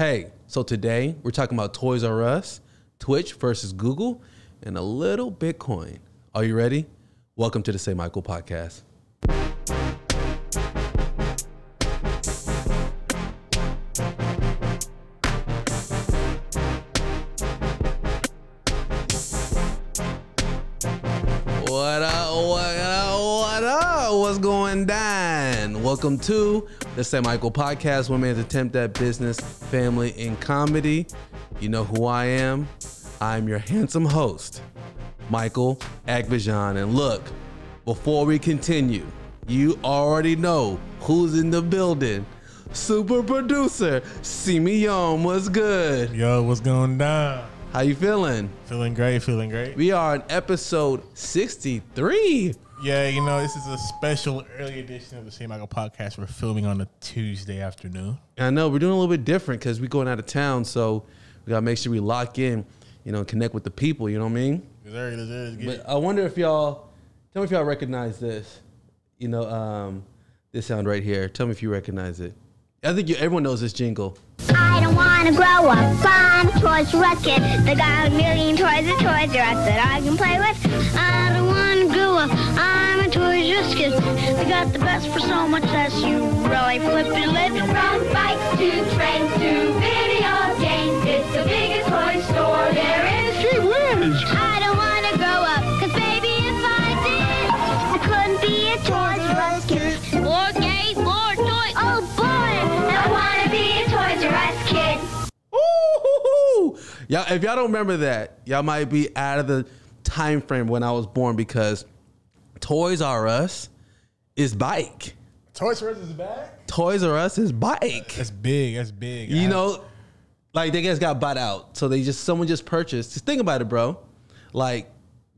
Hey, so today we're talking about Toys R Us, Twitch versus Google, and a little Bitcoin. Are you ready? Welcome to the Say Michael podcast. Welcome to the Say Michael podcast, man's attempt at business, family, and comedy. You know who I am. I'm your handsome host, Michael Agbajan. And look, before we continue, you already know who's in the building. Super producer, Simi Yom, what's good? Yo, what's going down? How you feeling? Feeling great, feeling great. We are on episode 63. Yeah, you know, this is a special early edition of the Say Michael podcast. We're filming on a Tuesday afternoon. I know we're doing a little bit different because we're going out of town, so we gotta make sure we lock in, you know, connect with the people. You know what I mean? Let's hurry, let's hurry, let's get But. I wonder if y'all, tell me if y'all recognize this. You know, um, this sound right here. Tell me if you recognize it. I think you, everyone knows this jingle. I don't wanna grow up. I'm a Toys R Us kid. They got a million toys at Toys R Us that I can play with. I don't wanna grow up. I'm a Toys R Us kid. They got the best for so much less. You really flip your lid. From bikes to trains to video games, it's the biggest toy store there is. I don't wanna grow up. Cause baby, if I did, I couldn't be a Toys R Us kid. Y'all, if y'all don't remember that, y'all might be out of the time frame when I was born because Toys R Us is bike. Toys R Us is back? Toys R Us is bike. That's big, that's big. You I- know, like they just got bought out, so they just someone just purchased. Just think about it, bro. Like,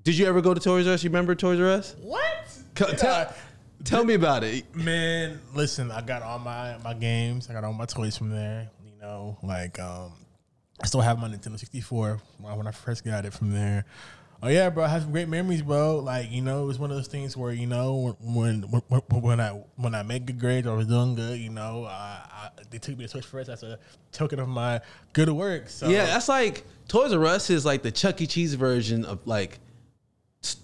did you ever go to Toys R Us? You remember Toys R Us? What? Co- Yeah. Tell, tell me about it. Man, listen, I got all my my games. I got all my toys from there. You know, like um, I still have my Nintendo 64 uh, when I- first got it from there. Oh yeah, bro, I have some great memories, bro. Like you know, it was one of those things where you know when when when, when I when I made good grades or was doing good, you know, I, I, they took me to Switch first as a token of my good work. So Yeah, that's like Toys R Us is like the Chuck E. Cheese version of like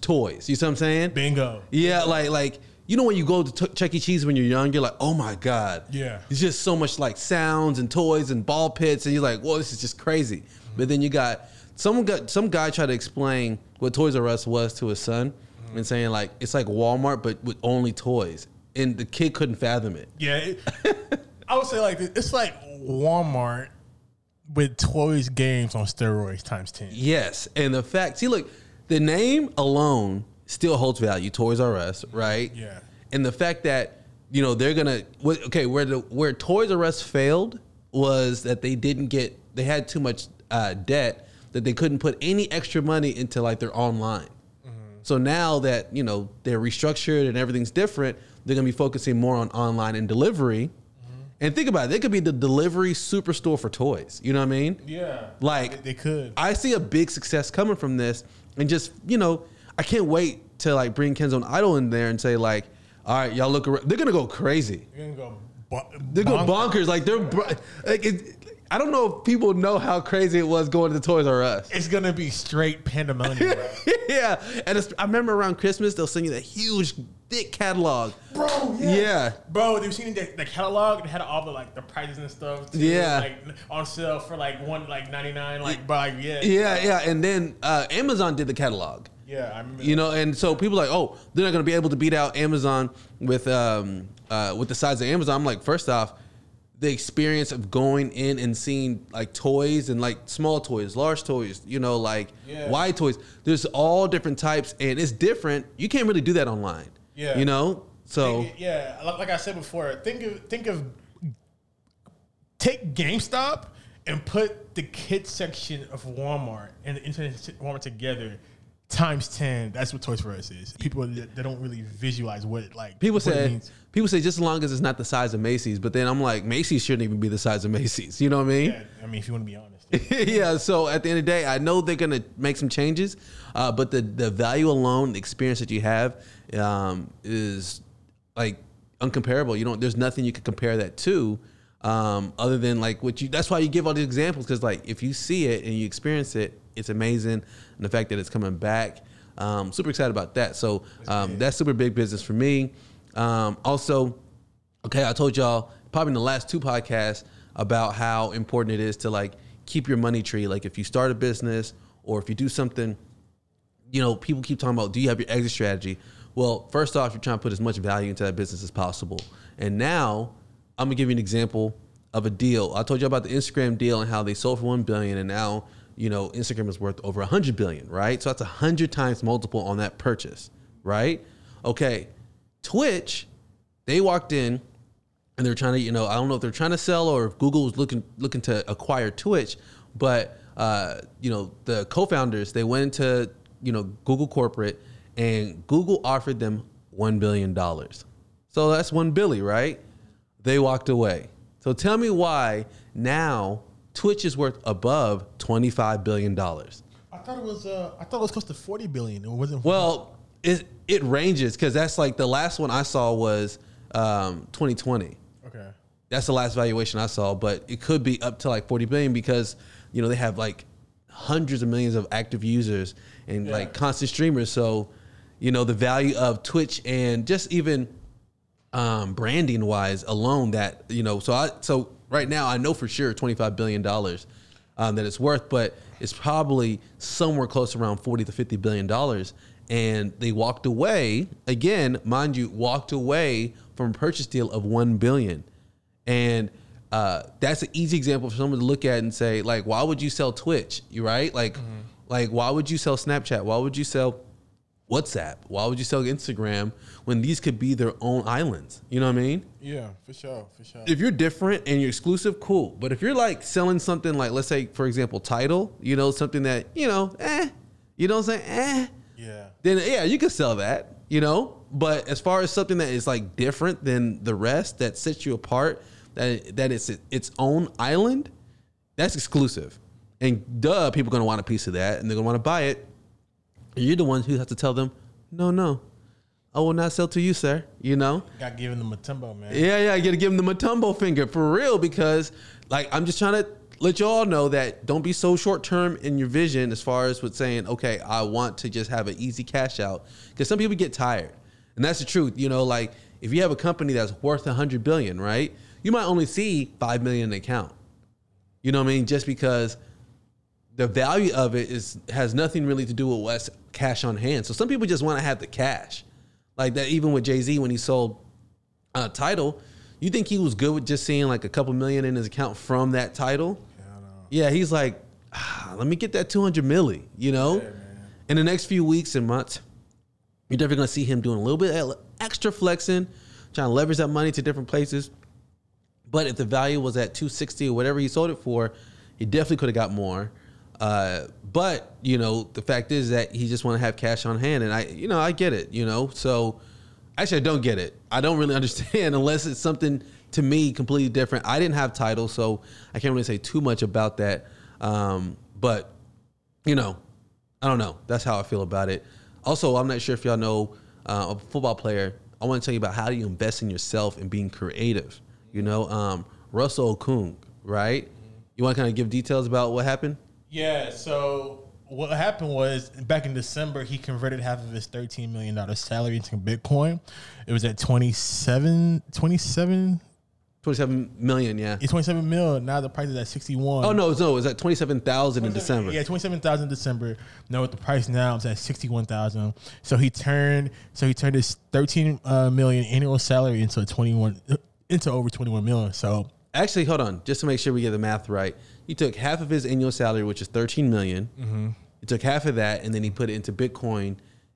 toys. You see what I'm saying? bingo. Yeah, like like you know when you go to t- Chuck E. Cheese when you're young, you're like, oh my god, Yeah. it's just so much like sounds and toys and ball pits, and you're like, whoa, this is just crazy. Mm-hmm. But then you got someone got some guy tried to explain what Toys R Us was to his son, mm-hmm. and saying like it's like Walmart but with only toys, and the kid couldn't fathom it. Yeah, it, I would say like this, it's like Walmart with toys games on steroids times ten. Yes, and the fact, see, look, the name alone still holds value. Toys R Us, right? Yeah. And the fact that you know they're gonna, okay, where the where Toys R Us failed was that they didn't get, they had too much uh, debt that they couldn't put any extra money into like their online. So now that you know they're restructured and everything's different, they're gonna be focusing more on online and delivery. And think about it, they could be the delivery superstore for toys. You know what I mean? Yeah, Like they, they could. I see a big success coming from this, and just you know, I can't wait to like bring Kenzo Idol in there and say like, all right, y'all look, around. they're gonna go crazy. You're gonna go. They're go bonkers. Like they're br- like it, I don't know if people know how crazy it was going to Toys R Us. It's gonna be straight pandemonium, bro. yeah, and it's, I remember around Christmas they'll send you that huge, thick catalog. bro. Yeah. bro. Have you seen the, the catalog? It had all the like the prices and stuff. Too, Yeah. like on sale for like one like ninety nine. Like, bro, like yeah, Yeah, yeah, and then uh, Amazon did the catalog. Yeah. I remember. You know, and so people are like, oh, they're not going to be able to beat out Amazon with um uh with the size of Amazon. I'm like, first off, the experience of going in and seeing like toys and like small toys, large toys, you know, like Yeah. wide toys. There's all different types, and it's different. You can't really do that online. Yeah. you know. So Think- yeah, like, like I said before, think of think of take GameStop and put the kids section of Walmart and the internet Walmart together times ten. That's what Toys R Us is. People that they don't really visualize what it like. people what it say means. people say just as long as it's not the size of Macy's, but then I'm like, Macy's shouldn't even be the size of Macy's. You know what I mean? Yeah, I mean, if you want to be honest. yeah. So at the end of the day, I know they're gonna make some changes, uh, but the the value alone, the experience that you have, um, is like uncomparable. You don't. There's nothing you can compare that to. Um, other than like what you, that's why you give all these examples because like if you see it and you experience it, it's amazing, and the fact that it's coming back, um, super excited about that. So um, that's super big business for me. Um, also, okay, I told y'all probably in the last two podcasts about how important it is to like keep your money tree. Like if you start a business or if you do something you know, people keep talking about, do you have your exit strategy? Well, first off, you're trying to put as much value into that business as possible. And now I'm gonna give you an example of a deal. I told you about the Instagram deal and how they sold for one billion, and now you know Instagram is worth over a hundred billion, right? So that's a hundred times multiple on that purchase, right? Okay, Twitch, they walked in and they're trying to, you know, I don't know if they're trying to sell or if Google was looking looking to acquire Twitch, but uh, you know, the co-founders they went into, you know, Google corporate and Google offered them one billion dollars. So that's one billy, right? They walked away. So tell me why now Twitch is worth above twenty-five billion dollars. I thought it was. Uh, I thought it was close to forty billion. It wasn't. Well, it it ranges because that's like the last one I saw was um, 2020. okay. That's the last valuation I saw, but it could be up to like 40 billion because you know they have like hundreds of millions of active users and Yeah. like constant streamers. So you know the value of Twitch and just even um, branding wise alone that you know so I so right now I know for sure 25 billion dollars um, that it's worth but it's probably somewhere close around 40 to 50 billion dollars. And they walked away again mind you walked away from a purchase deal of 1 billion. And uh, that's an easy example for someone to look at and say like why would you sell Twitch you right? Like like why would you sell Snapchat? Why would you sell WhatsApp why would you sell Instagram when these could be their own islands you know what I mean Yeah, for sure, for sure. if you're different and you're exclusive, cool. But if you're like selling something like, let's say, for example, Tidal, you know, something that, you know, eh, you know what I'm saying? Eh, yeah. then yeah, you can sell that, you know. But as far as something that is like different than the rest, that sets you apart, that that it's its own island, that's exclusive. And duh, people are gonna want a piece of that, and they're gonna want to buy it. You're the one who has to tell them, no, no, I will not sell to you, sir. You know. Got giving them a tempo, man. Yeah, yeah, you gotta give them the Mutombo finger for real because, like, I'm just trying to let you all know that don't be so short term in your vision as far as with saying, okay, I want to just have an easy cash out because some people get tired, and that's the truth. You know, like if you have a company that's worth a hundred billion, right? You might only see five million in the account. You know what I mean? Just because the value of it is has nothing really to do with what's cash on hand. So some people just want to have the cash, like that. Even with Jay Z when he sold uh, Tidal, you think he was good with just seeing like a couple million in his account from that Tidal? Yeah, yeah he's like, ah, let me get that 200 milli, you know? Yeah, in the next few weeks and months, you're definitely gonna see him doing a little bit of extra flexing, trying to leverage that money to different places. But if the value was at 260 or whatever he sold it for, he definitely could have got more. Uh, but you know, the fact is that he just want to have cash on hand, and I, you know, I get it. You know, so actually, I don't get it. I don't really understand unless it's something to me completely different. I didn't have Tidal, so I can't really say too much about that. Um, but you know, I don't know. That's how I feel about it. Also, I'm not sure if y'all know uh, a football player. I want to tell you about how do you invest in yourself and being creative. You know, um, Russell Okung, right? You want to kind of give details about what happened? Yeah, so what happened was back in December, he converted half of his $13 million salary into Bitcoin. It was at 27, 27, 27 million, yeah. it's 27 mil. Now the price is at 61. Oh no, no, it was at 27,000 in December. Yeah, 27,000 in December. Now with the price now, it's at 61,000. So he turned, so he turned his 13 uh, million annual salary into a 21, into over 21 million. So Actually, hold on, just to make sure we get the math right. He took half of his annual salary, which is 13 million. Mm-hmm. He took half of that and then he put it into Bitcoin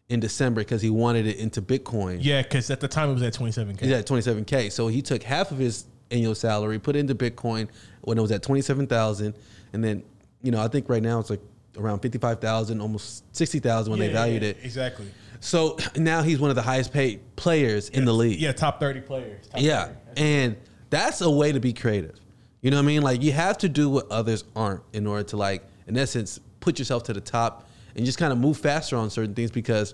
in December because he wanted it into Bitcoin. yeah, because at the time it was at 27k. He's at 27k. So he took half of his annual salary, put it into Bitcoin when it was at 27,000, and then you know I think right now it's like around 55,000, almost 60,000 when Yeah, they valued yeah, it. exactly. So now he's one of the highest paid players in the league. Yeah, top 30 players. Top Yeah. 30. And that's a way to be creative. You know what I mean? Like you have to do what others aren't in order to like, in essence, put yourself to the top and just kind of move faster on certain things because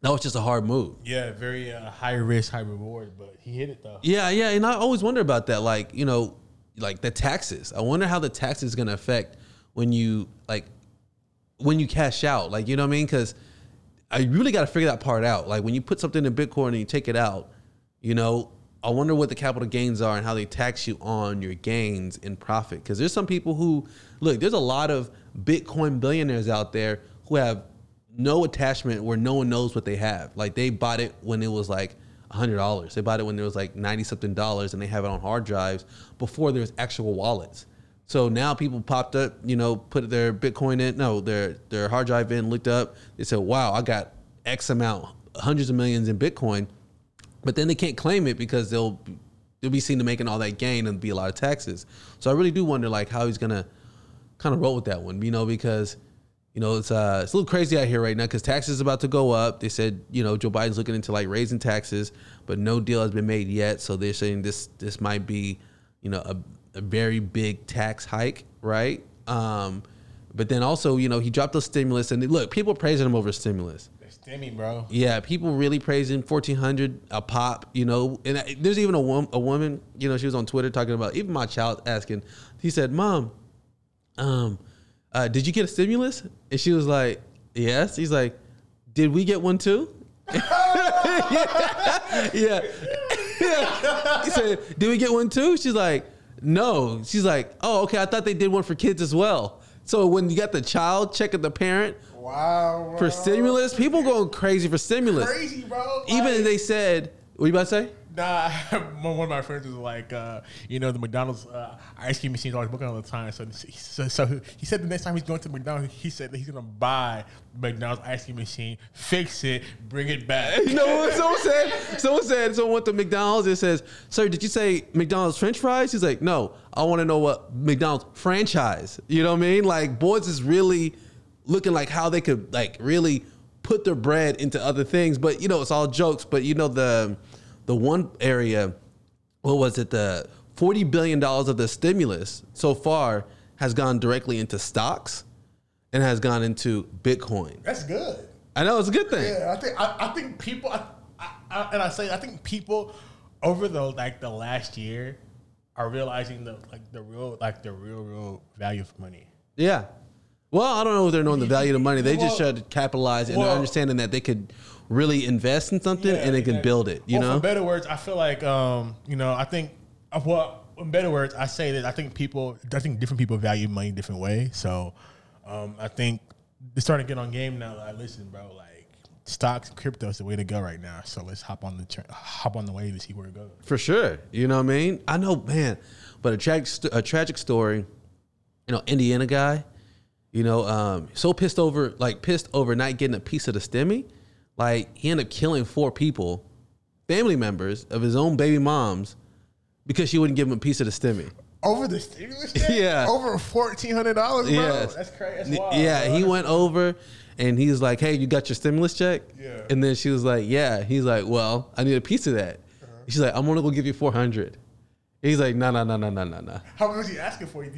that was just a hard move. Yeah, very uh, high risk, high reward, but he hit it though. Yeah, yeah, and I always wonder about that. Like, you know, like the taxes. I wonder how the taxes is gonna affect when you like when you cash out. Like you know what I mean? Because I really got to figure that part out. Like when you put something in Bitcoin and you take it out, you know, I wonder what the capital gains are and how they tax you on your gains in profit. Because there's some people who look. There's a lot of Bitcoin billionaires out there who have no attachment where no one knows what they have. Like they bought it when it was like hundred dollars. They bought it when it was like ninety something dollars, and they have it on hard drives before there's actual wallets. So now people popped up, you know, put their Bitcoin in, no, their their hard drive in, looked up. They said, "Wow, I got X amount, hundreds of millions in Bitcoin," but then they can't claim it because they'll they'll be seen to making all that gain and be a lot of taxes. So I really do wonder like how he's gonna kind of roll with that one, you know, because you know it's uh it's a little crazy out here right now because taxes is about to go up. They said you know Joe Biden's looking into like raising taxes, but no deal has been made yet. So they're saying this this might be you know a, a very big tax hike, right? Um, but then also you know he dropped the stimulus and look people praising him over stimulus. That's bro. Yeah, people really praising fourteen hundred a pop. You know, and I- there's even a woman, a woman. You know, she was on Twitter talking about even my child asking. He said, "Mom, um, uh, did you get a stimulus?" And she was like, "Yes." He's like, "Did we get one too?" yeah. yeah. He said, "Did we get one too?" She's like, "No." She's like, "Oh, okay. I thought they did one for kids as well." So when you got the child checking the parent Wow, bro. for stimulus, people going crazy for stimulus. Crazy, bro. Even Like- if they said, what you about to say? Nah, one one of my friends was like, uh, you know, the McDonald's uh, ice cream machine's always broken all the time. So, so, so he said the next time he's going to McDonald's, he said that he's gonna buy McDonald's ice cream machine, fix it, bring it back. You know what someone said? Someone said, someone went to McDonald's and says, Sir, did you say McDonald's French fries? He's like, No, I want to know what McDonald's franchise. You know what I mean? Like, boys is really looking like how they could like really put their bread into other things. But you know, it's all jokes. But you know, the the one area, what was it? The forty billion dollars of the stimulus so far has gone directly into stocks and has gone into Bitcoin. That's good. I know it's a good thing. Yeah, I think I, I think people, I, I, I, and I say I think people over the like the last year are realizing the like the real like the real real value of money. Yeah. Well, I don't know if they're knowing the value of money. They just Well- try to capitalize and they're well- understanding that they could really invest in something and they can yeah. build it. You Well, know? For better words, I feel like um, you know, I think uh, well, in better words, I say that I think people, I think different people value money different ways. So, um, I think they're starting to get on game now. Like, listen, bro, like stocks, and crypto is the way to go right now. So let's hop on the tra- hop on the wave and see where it goes. For sure. You know what I mean? I know, man. But a tragic, st- a tragic story. You know, Indiana guy. You know, um, so pissed over, like pissed over not getting a piece of the stimmy. Like he ended up killing four people, family members of his own baby moms, because she wouldn't give him a piece of the stimmy. Over the stimulus check? Yeah. Over fourteen hundred dollars, bro. Yes. That's crazy. That's wild, yeah, bro. he went over and he was like, "Hey, you got your stimulus check?" Yeah. And then she was like, "Yeah." He's like, "Well, I need a piece of that." Uh-huh. She's like, "I'm gonna go give you 400." He's like, "No, no, no, no, no, no, no." How much was he asking for? You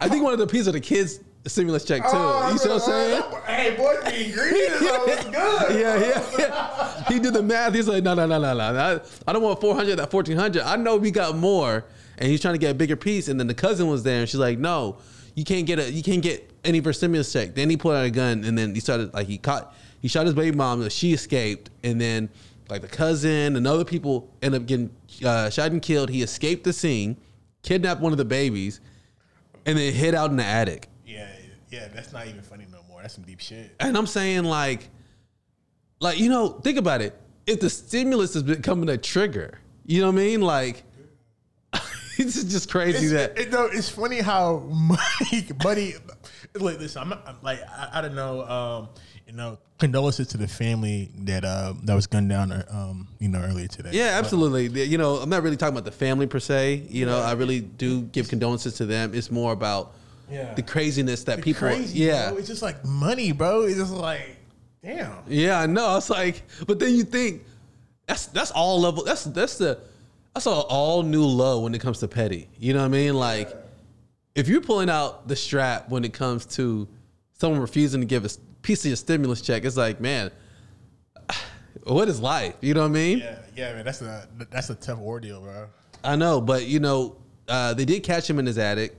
I think one of the pieces of the kids stimulus check too. Oh, you see what I'm saying? Hey, boys being greedy. So good. Yeah, yeah, yeah. He did the math. He's like, no, no, no, no, no. I, I don't want 400, that 1400. I know we got more. And he's trying to get a bigger piece. And then the cousin was there and she's like, no, you can't get a, you can't get any her stimulus check. Then he pulled out a gun and then he started, like, he caught, he shot his baby mom. She escaped. And then, like, the cousin and other people end up getting uh, shot and killed. He escaped the scene, kidnapped one of the babies, and then hid out in the attic. Yeah. That's not even funny no more. That's some deep shit. And I'm saying like, like you know, think about it. If the stimulus is becoming a trigger, you know what I mean? Like, it's just crazy It's, that. it, no, it's funny how money, money. Like, listen, I'm, not, I'm like, I, I don't know. Um, you know, condolences to the family that uh, that was gunned down. Um, you know, earlier today. yeah, absolutely. The- You know, I'm not really talking about the family per se. You know, I really do give condolences to them. It's more about Yeah. the craziness that people. Crazy, yeah, bro. It's just like money, bro. It's just like, damn. Yeah, I know. It's like, but then you think that's that's all level. That's that's the that's an all new low when it comes to petty. You know what I mean? Like, if you're pulling out the strap when it comes to someone refusing to give a piece of your stimulus check, it's like, man, what is life? You know what I mean? Yeah, yeah, man. That's a that's a tough ordeal, bro. I know, but you know, uh, they did catch him in his attic.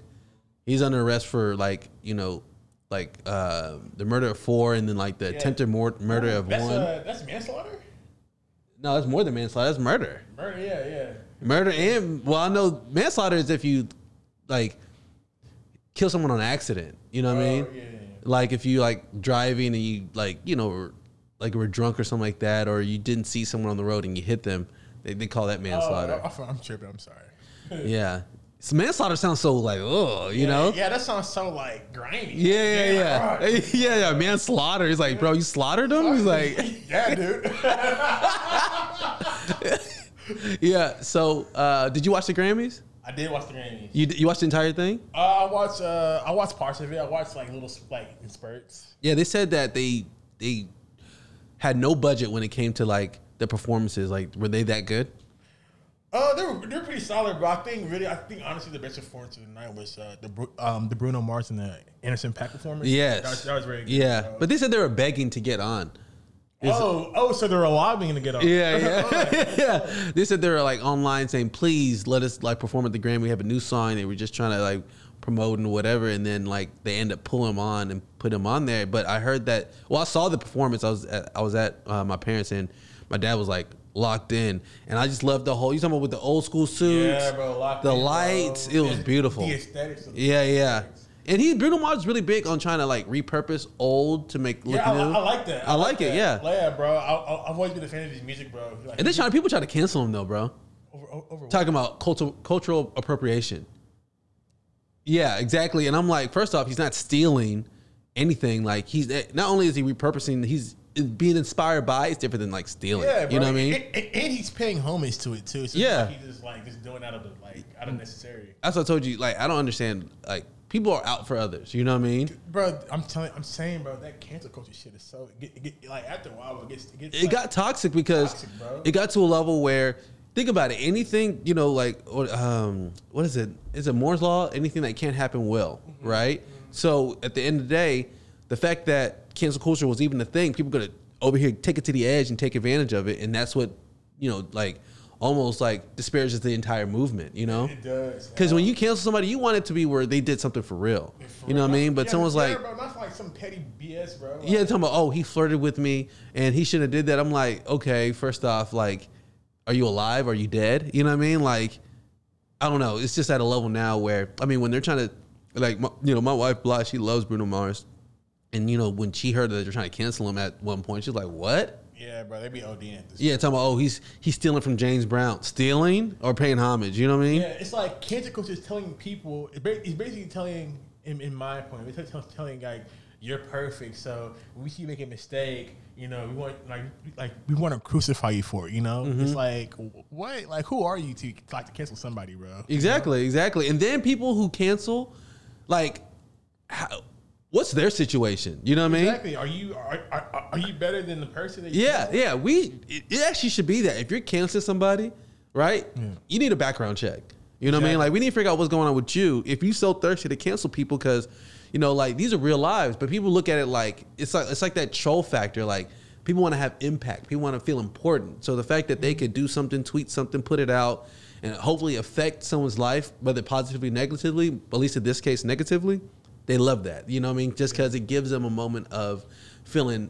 He's under arrest for like you know, like uh, the murder of four, and then like the attempted mor- murder of that's, one. Uh, that's manslaughter. no, that's more than manslaughter. That's murder. Murder. Yeah, yeah. Murder and well, I know manslaughter is if you like kill someone on accident. You know what I Oh, mean? yeah, yeah, yeah. Like if you like driving and you like you know were- like were drunk or something like that, or you didn't see someone on the road and you hit them, they, they call that manslaughter. Oh, I'm tripping. I'm sorry. yeah, so manslaughter sounds so like oh, you know. Yeah, that sounds so like grimy. Yeah, yeah, yeah, right. yeah, yeah. Manslaughter. He's like, bro, you slaughtered him. He's like, yeah, dude. yeah. So, uh, did you watch the Grammys? I did watch the Grammys. You you watched the entire thing? Uh, I watched. Uh, I watched parts of it. I watched like little like in spurts. Yeah, they said that they they had no budget when it came to like the performances. Like, were they that good? Oh, they were they're pretty solid, bro. I think really, I think honestly, the best performance of the night was uh, the um the Bruno Mars and the Anderson Paak performance. Yes. that was, that was very good. Yeah, bro. but they said they were begging to get on. oh, oh, so they were lobbying to get on. Yeah, yeah, yeah. They said they were like online saying, "Please let us like perform at the Grammy. We have a new song. They were just trying to like promote and whatever." And then like they end up pulling him on and put him on there. But I heard that. Well, I saw the performance. I was at, I was at uh, my parents and my dad was like locked in, and I just loved the whole. You talking about with the old school suits, yeah, bro. Locked the in, bro. lights. It was beautiful. The aesthetics. Of the Yeah, yeah. And he Bruno Mars is really big on trying to like repurpose old to make look Yeah, I, new. I like that. I like it, that. yeah. yeah, bro. I, I, I've always been a fan of his music, bro. Like, and then trying people try to cancel him though, bro. over, over, over Talking about cultural cultural appropriation. Yeah, exactly. And I'm like, first off, he's not stealing anything. Like he's not only is he repurposing, he's being inspired by. is different than like stealing. Yeah, bro. you know what I mean? And, and- and he's paying homage to it too. So Yeah. he's just like just doing out of the like out of necessary. That's what I told you. Like I don't understand. Like people are out for others. You know what I mean? Bro, I'm telling, I'm saying, bro, that cancel culture shit is so. Get, get, like after a while, it gets, it gets. it like, got toxic because Toxic, it got to a level where think about it anything you know like what, um what is it is it moore's law anything that can't happen will Mm-hmm. right so at the end of the day the fact that cancel culture was even a thing people gonna over here take it to the edge and take advantage of it and that's what you know like almost like disparages the entire movement you know It does. because when uh, you cancel somebody you want it to be where they did something for real you know what i mean but Yeah, someone's like bro, not like some petty BS, bro. Like, yeah, talking about oh he flirted with me and he shouldn't have did that. I'm like, okay, first off, like, are you alive? Are you dead? You know what I mean? Like, I don't know. It's just at a level now where I mean, when they're trying to, like, my, you know, my wife Blah, she loves Bruno Mars, and you know, when she heard that they're trying to cancel him at one point, she's like, what? yeah, bro, they be ODing at this. Yeah, talking about oh he's he's stealing from James Brown, stealing or paying homage. You know what I mean? Yeah, it's like cancel culture is telling people. It's basically telling, in, in my point, it's telling, telling like you're perfect. So when we see you make a mistake, you know, we want like like we want to crucify you for it. You know, Mm-hmm. it's like what? Like who are you to like to cancel somebody, bro? Exactly, exactly. And then people who cancel, like, how, what's their situation? You know what I mean? Exactly. Are you are, are, are you better than the person that you Yeah, cancel? yeah. We it, it actually should be that if you're canceling somebody, right? You need a background check. You know what I mean? Like we need to figure out what's going on with you. If you so thirsty to cancel people, because you know, like these are real lives, but people look at it like it's like it's like that troll factor. Like people want to have impact. People want to feel important. So the fact that they could do something, tweet something, put it out, and hopefully affect someone's life, whether positively, negatively, at least in this case, negatively, they love that. You know what I mean? Just because it gives them a moment of feeling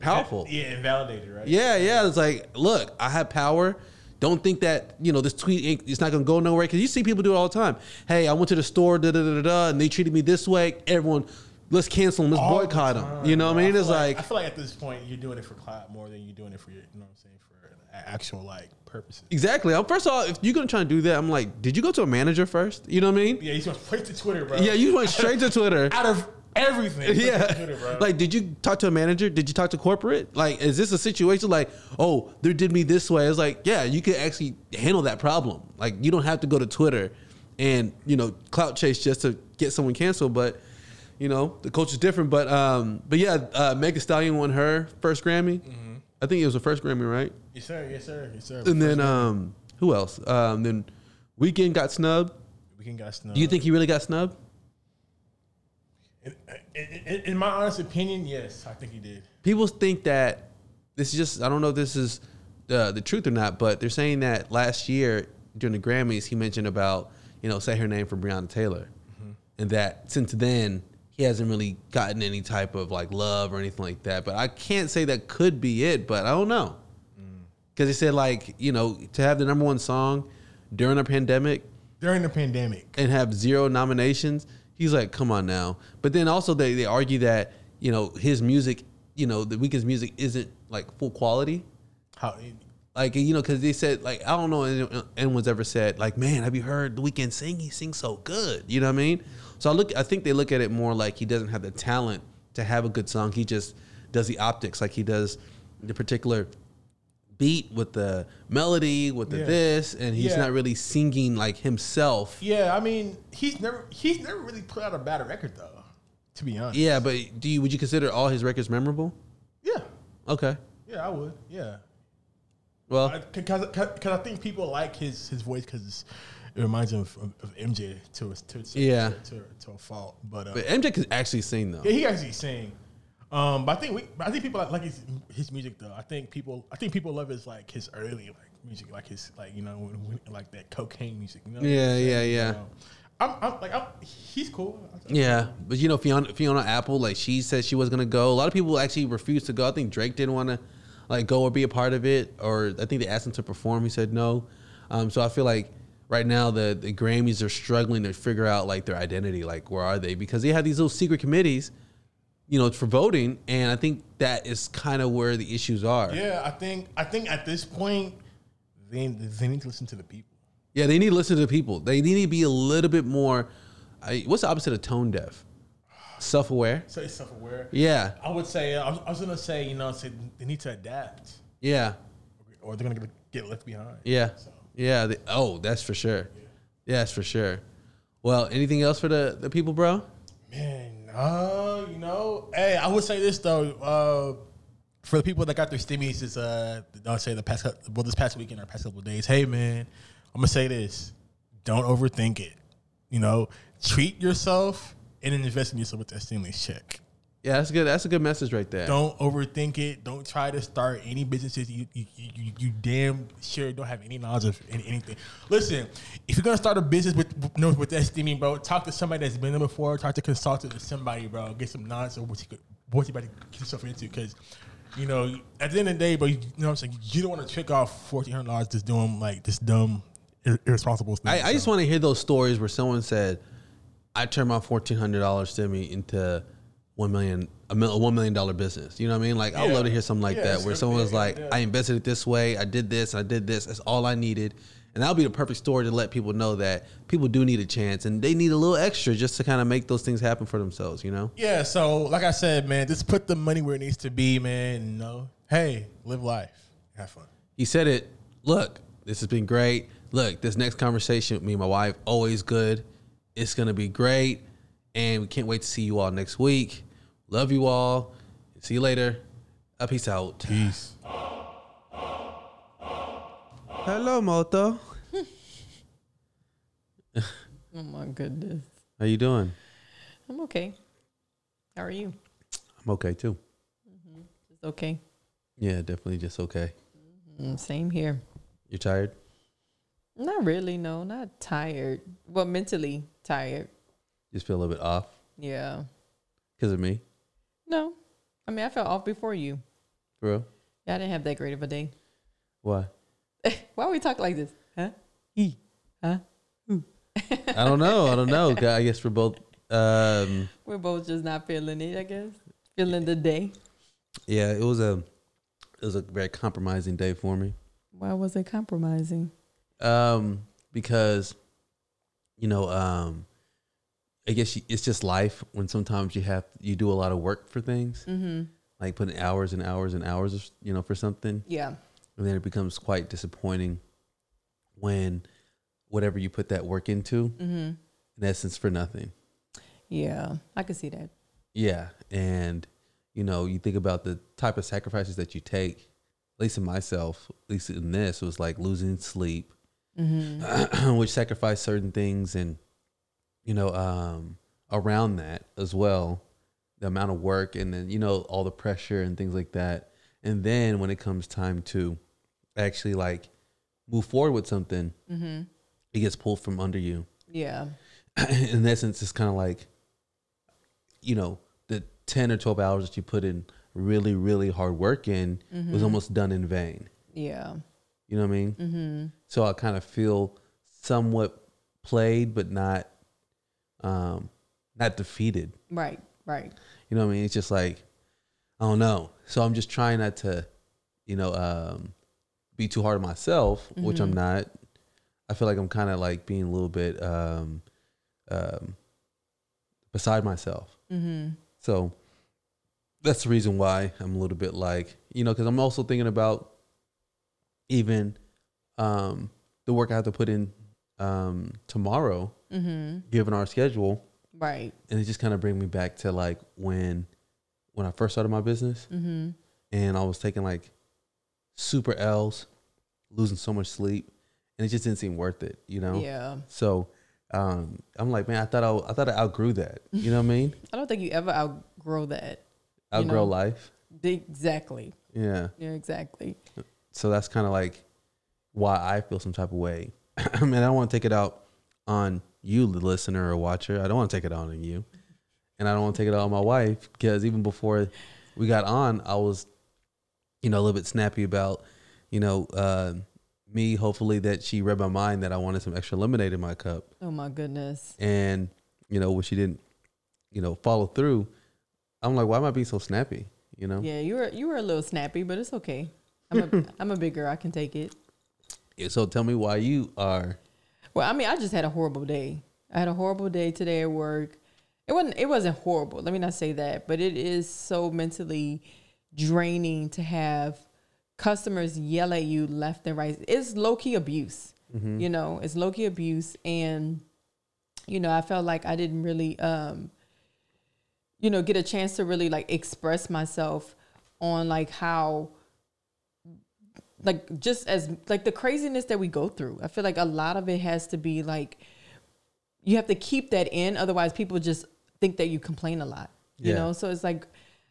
powerful. Yeah, invalidated, right? Yeah, yeah. It's like, look, I have power. Don't think that you know this tweet ain't, it's not gonna go nowhere because you see people do it all the time. Hey, I went to the store, da da da da, da and they treated me this way. Everyone, let's cancel them, let's All the boycott them. You know what. I mean? It's like, I feel like at this point you're doing it for clout more than you're doing it for your, you know what I'm saying, for actual like purposes. exactly. Um, First of all, if you're gonna try to do that, I'm like, did you go to a manager first? You know what I mean? Yeah, he's went straight to Twitter, bro. Yeah, you went straight to Twitter. out of everything. Yeah. Twitter. Like, did you talk to a manager? Did you talk to corporate? Like, is this a situation like, oh, they did me this way? It's like, yeah, you could actually handle that problem. Like, you don't have to go to Twitter and, you know, clout chase just to get someone canceled. But, you know, the culture's different. But, um, but yeah, uh, Meg Stallion won her first Grammy. Mm-hmm. I think it was the first Grammy, right? yes, sir. Yes, sir. Yes, sir. And then, um, who else? Um, then Weeknd got snubbed. Weeknd got snubbed. Do you think he really got snubbed? In, in, in my honest opinion, yes, I think he did. people think that this is just I don't know if this is the the truth or not, but they're saying that last year during the Grammys he mentioned about you know, say her name for Breonna Taylor, and that since then he hasn't really gotten any type of like love or anything like that. But I can't say that could be it. But I don't know mm. because he said like you know to have the number one song during a pandemic During the pandemic. and have zero nominations. He's like, come on now. But then also they, they argue that, you know, his music, you know, the Weeknd's music isn't like full quality. How Like, you know, because they said, like, I don't know anyone's ever said, like, man, have you heard The weekend sing? He sings so good. You know what I mean? So I look, I think they look at it more like he doesn't have the talent to have a good song. He just does the optics, like he does the particular beat with the melody, with the Yeah. this, and he's Yeah. not really singing like himself. Yeah, I mean, he's never he's never really put out a bad record though. To be honest. Yeah, but do you would you consider all his records memorable? Yeah. Okay. Yeah, I would. Yeah. Well, Because I think people like his his voice because it reminds them of, of, MJ to a, to, to, Yeah. to, to, a fault. But, uh, but MJ can actually sing though. yeah, he actually sing. Um, but I think we, I think people like, like his, his music though. I think people I think people love his like his early like music, like his like you know when, when, like that cocaine music. You know Yeah, yeah, yeah. Um, I'm, I'm like I'm, he's cool. Yeah, but you know Fiona Fiona Apple, like she said she was gonna go. A lot of people actually refused to go. I think Drake didn't want to like go or be a part of it, or I think they asked him to perform. He said no. Um, so I feel like right now the the Grammys are struggling to figure out like their identity, like where are they? Because they have these little secret committees, you know, for voting, and I think that is kind of where the issues are. Yeah, I think I think at this point they they need to listen to the people. Yeah, they need to listen to the people. They need to be a little bit more. I, what's the opposite of tone deaf? Self aware. Say self aware. Yeah, I would say I was, I was gonna say you know say they need to adapt yeah, or they're gonna get, get left behind. yeah, So. Yeah. They, oh, that's for sure. Yeah, that's for sure. Well, anything else for the the people, bro? Man, uh, you know, hey, I would say this though. Uh, for the people that got their stimmies, is uh, I'll say the past, well, this past weekend or past couple days. Hey, man, I'm gonna say this: don't overthink it. You know, treat yourself and invest in yourself with that stimulus check. Yeah, that's good. That's a good message right there. Don't overthink it. Don't try to start any businesses you you, you, you, you damn sure don't have any knowledge of anything. Listen, if you're gonna start a business with with, no, with that steaming, bro, talk to somebody that's been there before. Talk to a consultant or somebody, bro. Get some knowledge of what you could what you about to get yourself into, because. You know, at the end of the day, bro, you, know what I'm saying? You don't want to trick off fourteen hundred dollars just doing like this dumb, ir- irresponsible thing. I, I just want to hear those stories where someone said, "I turned my fourteen hundred dollars to me into one million a, one million dollar business." You know what I mean? Like I'd love to hear something like Yeah, that where someone was like, yeah. "I invested it this way. I did this. I did this. That's all I needed." And that'll be the perfect story to let people know that people do need a chance and they need a little extra just to kind of make those things happen for themselves. You know? Yeah, so like I said, man, just put the money where it needs to be, man. And know, hey, live life, have fun. he said it. Look, this has been great. Look, this next conversation with me and my wife, always good. It's gonna be great. And we can't wait to see you all next week. Love you all. See you later. Uh, peace out. Peace. Hello, Moto. Oh my goodness. How you doing? I'm okay. How are you? I'm okay too. Just okay. Yeah, definitely just okay. Mm, same here. You're tired? Not really. No, not tired. Well, mentally tired. Just feel a little bit off Yeah. because of me, No. I mean, I felt off before you. bro. Yeah, I didn't have that great of a day. Why? Why we talk like this? Huh? E. Huh? I don't know. I don't know. I guess we're both. Um, We're both just not feeling it, I guess. Feeling the day. yeah, it was a it was a very compromising day for me. Why was it compromising? Um, because you know, um, I guess you, it's just life when sometimes you have you do a lot of work for things, Mm-hmm. like putting hours and hours and hours, of, you know, for something, Yeah. and then it becomes quite disappointing when whatever you put that work into, Mm-hmm. in essence, for nothing. Yeah. I could see that. Yeah, and you know, you think about the type of sacrifices that you take. At least in myself, at least in this, was like losing sleep, Mm-hmm. which sacrificed certain things, and you know, um, around that as well, the amount of work, and then you know all the pressure and things like that. And then when it comes time to actually like move forward with something, Mm-hmm. it gets pulled from under you, Yeah. in essence, it's kind of like, you know, the 10 or 12 hours that you put in really, really hard work in was almost done in vain. Yeah. You know what I mean? Mm-hmm. So I kind of feel somewhat played, but not, um, not defeated. Right. Right. You know what I mean? It's just like, I don't know. So I'm just trying not to, you know, um, be too hard on myself, which I'm not. I feel like I'm kind of like being a little bit um, um, beside myself. Mm-hmm. So that's the reason why I'm a little bit like, you know, because I'm also thinking about even um, the work I have to put in um, tomorrow, Mm-hmm. given our schedule, Right. and it just kind of bring me back to like when when I first started my business, Mm-hmm. and I was taking like super L's, losing so much sleep, and it just didn't seem worth it, you know. Yeah. So um, I'm like, man, I thought I, I thought I outgrew that. You know what I mean? I don't think you ever outgrow that. Outgrow know. life. Exactly. Yeah. Yeah. Exactly. So that's kind of like why I feel some type of way. I mean, I don't want to take it out on you, the listener or watcher. I don't want to take it out on you, and I don't want to take it out on my wife because even before we got on, I was, you know, a little bit snappy about, you know, uh, me. Hopefully, that she read my mind that I wanted some extra lemonade in my cup, Oh my goodness. and you know, when she didn't, you know, follow through, I'm like, why am I being so snappy? You know. Yeah. You were you were a little snappy, but it's okay. I'm a I'm a big girl. I can take it. So tell me why you are. Well, I mean, I just had a horrible day. I had a horrible day today at work. It wasn't it wasn't horrible. Let me not say that, but it is so mentally draining to have customers yell at you left and right. It's low key abuse. You know, it's low key abuse and you know, I felt like I didn't really um you know, get a chance to really like express myself on like how like just as like the craziness that we go through. I feel like a lot of it has to be like you have to keep that in, otherwise people just think that you complain a lot. You Yeah. know, so it's like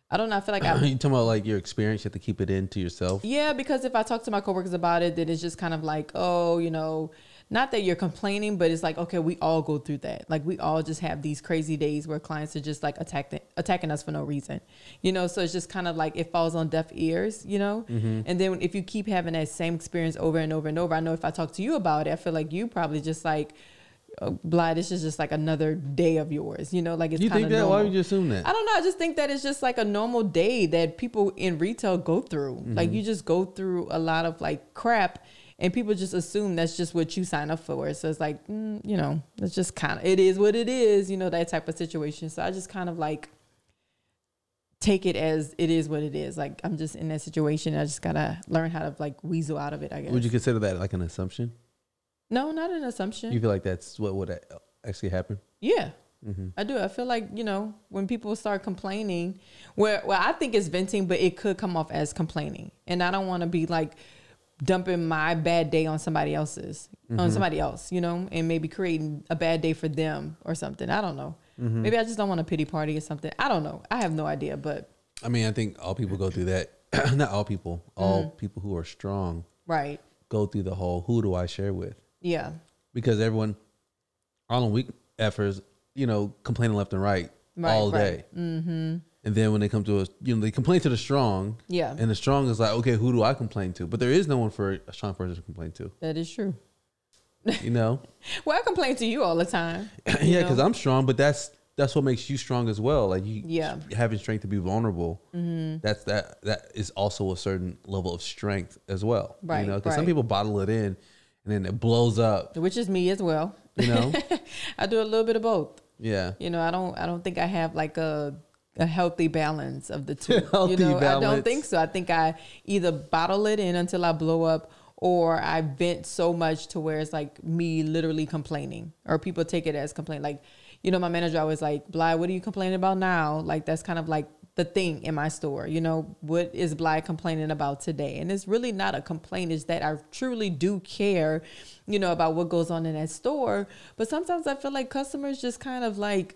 I don't know. I feel like I you talking about like your experience? You have to keep it in to yourself. yeah, because if I talk to my coworkers about it, then it's just kind of like, oh, you know, not that you're complaining, but it's like, okay, we all go through that. Like we all just have these crazy days where clients are just like attacking attacking us for no reason. You know, so it's just kind of like it falls on deaf ears, you know? And then if you keep having that same experience over and over and over, I know if I talk to you about it, I feel like you probably just like oh, Bly, this is just like another day of yours, you know, like it's You kind think of that? Why would you assume that? I don't know. I just think that it's just like a normal day that people in retail go through. Mm-hmm. Like you just go through a lot of like crap, and people just assume that's just what you sign up for. So it's like, mm, you know, it's just kind of it is what it is. You know that type of situation. So I just kind of like take it as it is what it is. Like I'm just in that situation. I just gotta learn how to like weasel out of it. I guess. Would you consider that like an assumption? no, not an assumption. You feel like that's what would actually happen? Yeah. Mm-hmm. I do. I feel like, you know, when people start complaining, where well, I think it's venting, but it could come off as complaining. And I don't want to be like dumping my bad day on somebody else's, Mm-hmm. on somebody else, you know, and maybe creating a bad day for them or something. I don't know. Mm-hmm. Maybe I just don't want a pity party or something. I don't know. I have no idea, but I mean, I think all people go through that. Not all people. All people who are strong right. go through the whole "who do I share with?" Yeah. because everyone all on weak efforts, you know, complaining left and right, Right, all right. day. Mm-hmm. And then when they come to us, you know, they complain to the strong. Yeah. And the strong is like, okay, who do I complain to? But there is no one for a strong person to complain to. That is true. You know? Well, I complain to you all the time. yeah, because I'm strong, but that's that's what makes you strong as well. Like you, Yeah. Mm-hmm. having strength to be vulnerable. That's that that is also a certain level of strength as well. Right, You know, because some people bottle it in, and then it blows up. Which is me as well. You know? I do a little bit of both. yeah. You know, I don't I don't think I have like a a healthy balance of the two. Healthy you know, I don't think so. I think I either bottle it in until I blow up or I vent so much to where it's like me literally complaining or people take it as complaint. Like, you know, my manager always like, Bly, what are you complaining about now? Like that's kind of like the thing in my store. You know, what is Bly complaining about today? And it's really not a complaint, it's that I truly do care, you know, about what goes on in that store. But sometimes I feel like customers just kind of like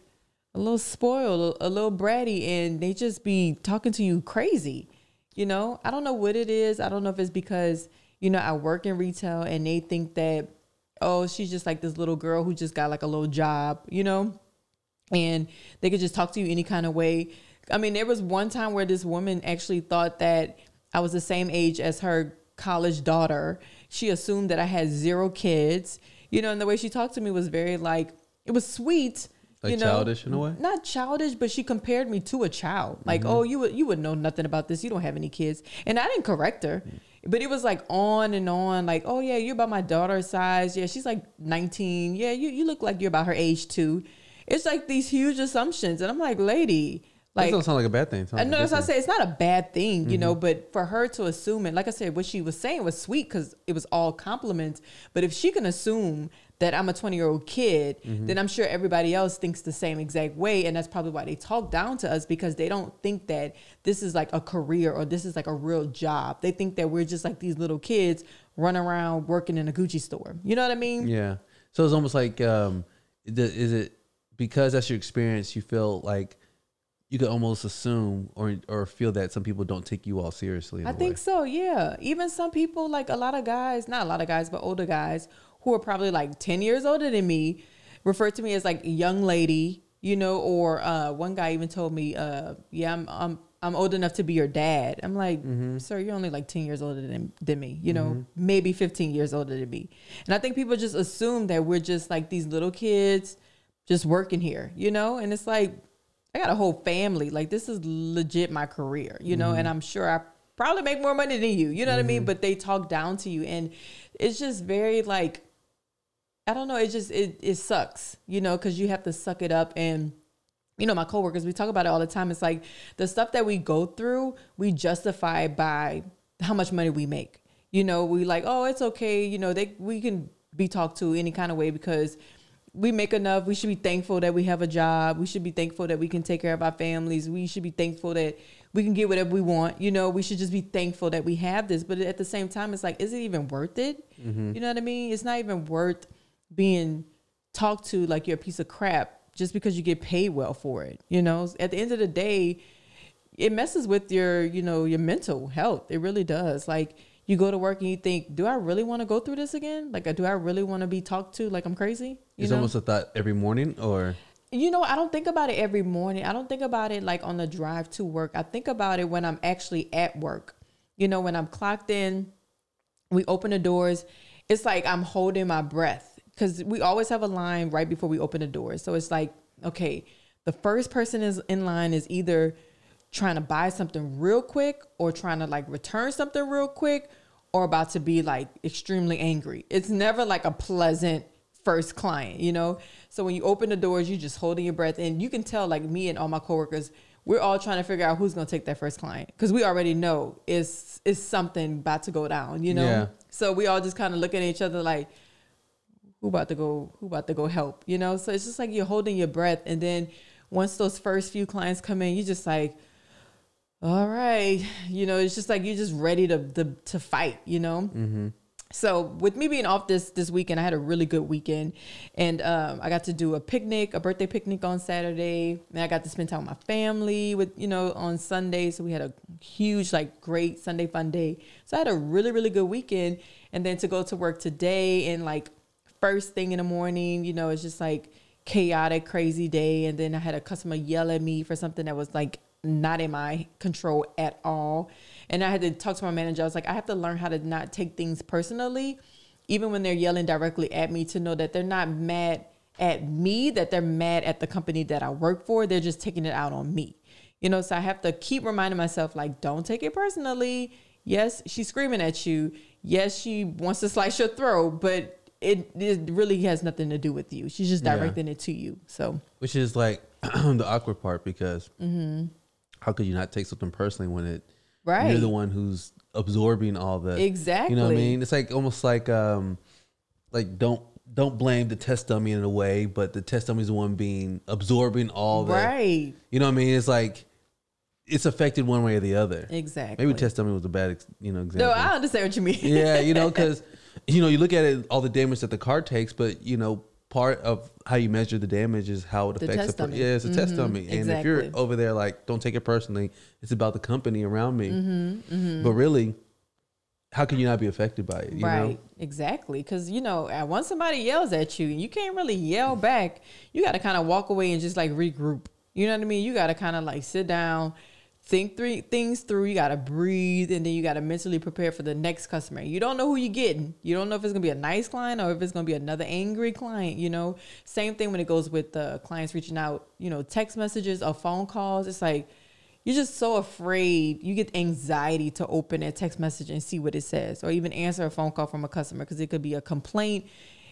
a little spoiled, a little bratty, and they just be talking to you crazy. You know, I don't know what it is. I don't know if it's because, you know, I work in retail and they think that oh, she's just like this little girl who just got like a little job, you know? And they could just talk to you any kind of way. I mean, there was one time where this woman actually thought that I was the same age as her college daughter. She assumed that I had zero kids, you know, and the way she talked to me was very like, it was sweet. Like you know? childish in a way? Not childish, but she compared me to a child. Like, Mm-hmm. oh, you would you would know nothing about this. You don't have any kids. And I didn't correct her. But it was like on and on, like, oh yeah, you're about my daughter's size. Yeah, she's like 19. Yeah, you, you look like you're about her age too. It's like these huge assumptions. And I'm like, lady, That like doesn't sound like a bad thing. I know that's what I say. It's not a bad thing, you Mm-hmm. know, but for her to assume it, like I said, what she was saying was sweet because it was all compliments. But if she can assume that I'm a 20 year old kid, Mm-hmm. then I'm sure everybody else thinks the same exact way. And that's probably why they talk down to us because they don't think that this is like a career or this is like a real job. They think that we're just like these little kids running around working in a Gucci store. You know what I mean? Yeah. So it's almost like, um, the- is it because that's your experience? You feel like you could almost assume or or feel that some people don't take you all seriously. I think way. so, yeah. Even some people, like a lot of guys, not a lot of guys, but older guys who are probably like 10 years older than me, refer to me as like young lady, you know, or uh, one guy even told me, uh, yeah, I'm, I'm, I'm old enough to be your dad. I'm like, Mm-hmm. sir, you're only like 10 years older than, than me, you know, maybe 15 years older than me. And I think people just assume that we're just like these little kids just working here, you know? And it's like, I got a whole family. Like this is legit my career, you know, and I'm sure I probably make more money than you. You know what I mean? But they talk down to you and it's just very like I don't know, it just it it sucks, you know, cuz you have to suck it up and you know, my coworkers, we talk about it all the time. It's like the stuff that we go through, we justify by how much money we make. You know, we like, oh, it's okay. You know, they we can be talked to any kind of way because we make enough. We should be thankful that we have a job. We should be thankful that we can take care of our families. We should be thankful that we can get whatever we want. You know, we should just be thankful that we have this. But at the same time, it's like, is it even worth it? Mm-hmm. You know what I mean? It's not even worth being talked to like you're a piece of crap just because you get paid well for it. You know, at the end of the day, it messes with your, you know, your mental health. It really does. Like you go to work and you think, do I really want to go through this again? Like, do I really want to be talked to like I'm crazy? You It's know? almost a thought every morning, or you know, I don't think about it every morning. I don't think about it like on the drive to work. I think about it when I'm actually at work. You know, when I'm clocked in, we open the doors. It's like I'm holding my breath because we always have a line right before we open the doors. So it's like, okay, the first person is in line is either trying to buy something real quick or trying to like return something real quick or about to be like extremely angry. It's never like a pleasant first client, you know? So when you open the doors, you're just holding your breath and you can tell like me and all my coworkers, we're all trying to figure out who's going to take that first client because we already know it's it's something about to go down, you know? Yeah. So we all just kind of looking at each other like who about to go who about to go help, you know? So it's just like you're holding your breath and then once those first few clients come in, you're just like all right, you know, it's just like you're just ready to to, to fight, you know. So with me being off this this weekend, I had a really good weekend, and um, I got to do a picnic, a birthday picnic on Saturday, and I got to spend time with my family with you know on Sunday. So we had a huge like great Sunday fun day. So I had a really really good weekend, and then to go to work today and like first thing in the morning, you know, it's just like chaotic, crazy day, and then I had a customer yell at me for something that was like not in my control at all. And I had to talk to my manager. I was like, I have to learn how to not take things personally, even when they're yelling directly at me, to know that they're not mad at me, that they're mad at the company that I work for. They're just taking it out on me. You know, so I have to keep reminding myself, like, don't take it personally. Yes, she's screaming at you. Yes, she wants to slice your throat, but it, it really has nothing to do with you. She's just Yeah. directing it to you. So which is like the awkward part because Mm-hmm. how could you not take something personally when it Right. you're the one who's absorbing all the exactly You know what I mean? It's like almost like um like don't don't blame the test dummy in a way, but the test dummy is the one being absorbing all the right. You know what I mean? It's like it's affected one way or the other. Exactly. Maybe test dummy was a bad you know example. No, I understand what you mean. yeah, you know, because you know you look at it, all the damage that the car takes, but you know part of how you measure the damage is how it The affects. the per- dummy. yeah, it's a test Mhm, dummy, and if you're over there like, don't take it personally, it's about the company around me. Mm-hmm, But really, how can you not be affected by it? You right. know? Exactly. Because, you know, once somebody yells at you, and you can't really yell back. You got to kind of walk away and just like regroup. You know what I mean? You got to kind of like sit down, think three things through. You got to breathe, and then you got to mentally prepare for the next customer. You don't know who you're getting. You don't know if it's gonna be a nice client or if it's gonna be another angry client. You know, same thing when it goes with the clients reaching out. You know, text messages or phone calls. It's like you're just so afraid. You get anxiety to open a text message and see what it says, or even answer a phone call from a customer because it could be a complaint.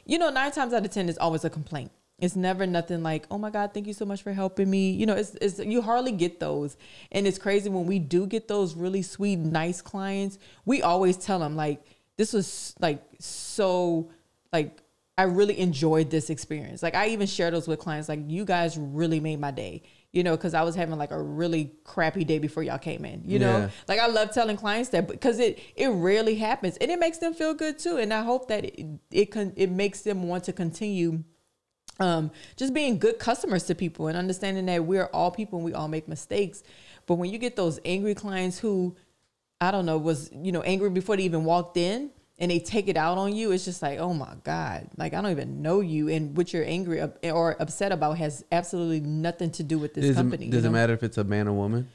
You know, nine times out of ten, it's always a complaint. It's never nothing like, "Oh my God, thank you so much for helping me." You know, it's, it's you hardly get those, and it's crazy when we do get those really sweet, nice clients. We always tell them like, "This was like so like." I really enjoyed this experience. Like I even share those with clients. Like you guys really made my day you know, because I was having like a really crappy day before y'all came in. You know, Yeah. like I love telling clients that because it it rarely happens and it makes them feel good too. And I hope that it it can it makes them want to continue. Um, just being good customers to people and understanding that we're all people and we all make mistakes. But when you get those angry clients who, I don't know, was you know angry before they even walked in, and they take it out on you, it's just like, oh my god, like I don't even know you, and what you're angry or upset about has absolutely nothing to do with this Does, company. it, you does it matter if it's a man or woman?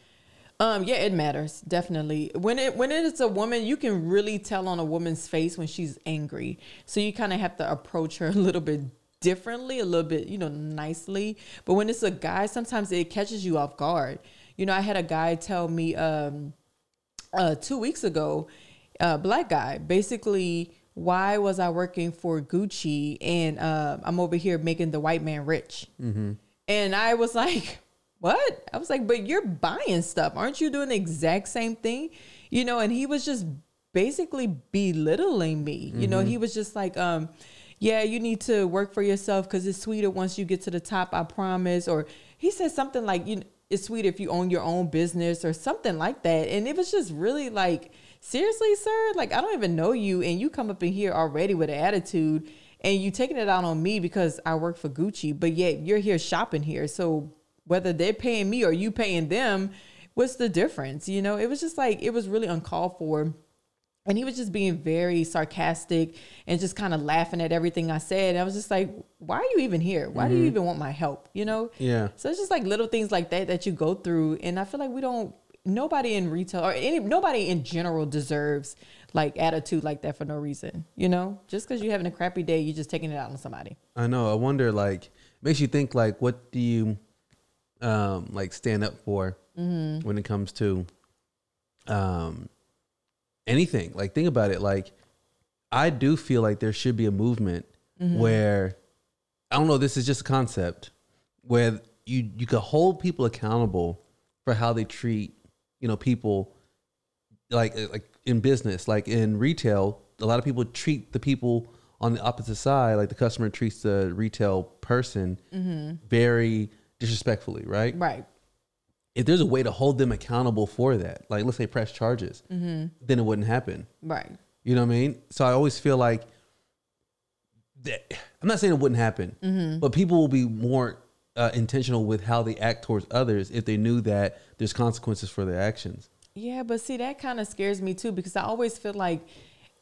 Um, yeah, it matters definitely. When it when it is a woman, you can really tell on a woman's face when she's angry. So you kind of have to approach her a little bit differently, a little bit, you know, nicely. But when it's a guy, sometimes it catches you off guard. You know, I had a guy tell me um uh two weeks ago, uh black guy, basically why was I working for Gucci and uh, I'm over here making the white man rich? And I was like, what? I was like, but you're buying stuff. Aren't you doing the exact same thing? You know, and he was just basically belittling me. You know, he was just like, um, yeah, you need to work for yourself because it's sweeter once you get to the top, I promise. Or he said something like, you it's sweeter if you own your own business or something like that. And it was just really like, seriously, sir? Like, I don't even know you. And you come up in here already with an attitude and you taking it out on me because I work for Gucci, but yet you're here shopping here. So whether they're paying me or you paying them, what's the difference? You know, it was just like it was really uncalled for. And he was just being very sarcastic and just kind of laughing at everything I said. And I was just like, why are you even here? Why do you even want my help? You know? Yeah. So it's just like little things like that that you go through. And I feel like we don't, nobody in retail or any, nobody in general deserves like attitude like that for no reason. You know? Just because you're having a crappy day, you're just taking it out on somebody. I know. I wonder, like, makes you think, like, what do you, um, like, stand up for Mm-hmm. when it comes to, um, anything? Like, think about it. Like, I do feel like there should be a movement Mm-hmm. where, I don't know, this is just a concept where you you could hold people accountable for how they treat, you know, people, like like in business, like in retail. A lot of people treat the people on the opposite side, like the customer treats the retail person very disrespectfully, right? Right. If there's a way to hold them accountable for that, like let's say press charges, then it wouldn't happen. Right. You know what I mean? So I always feel like that. I'm not saying it wouldn't happen, but people will be more uh, intentional with how they act towards others if they knew that there's consequences for their actions. Yeah, but see, that kind of scares me too because I always feel like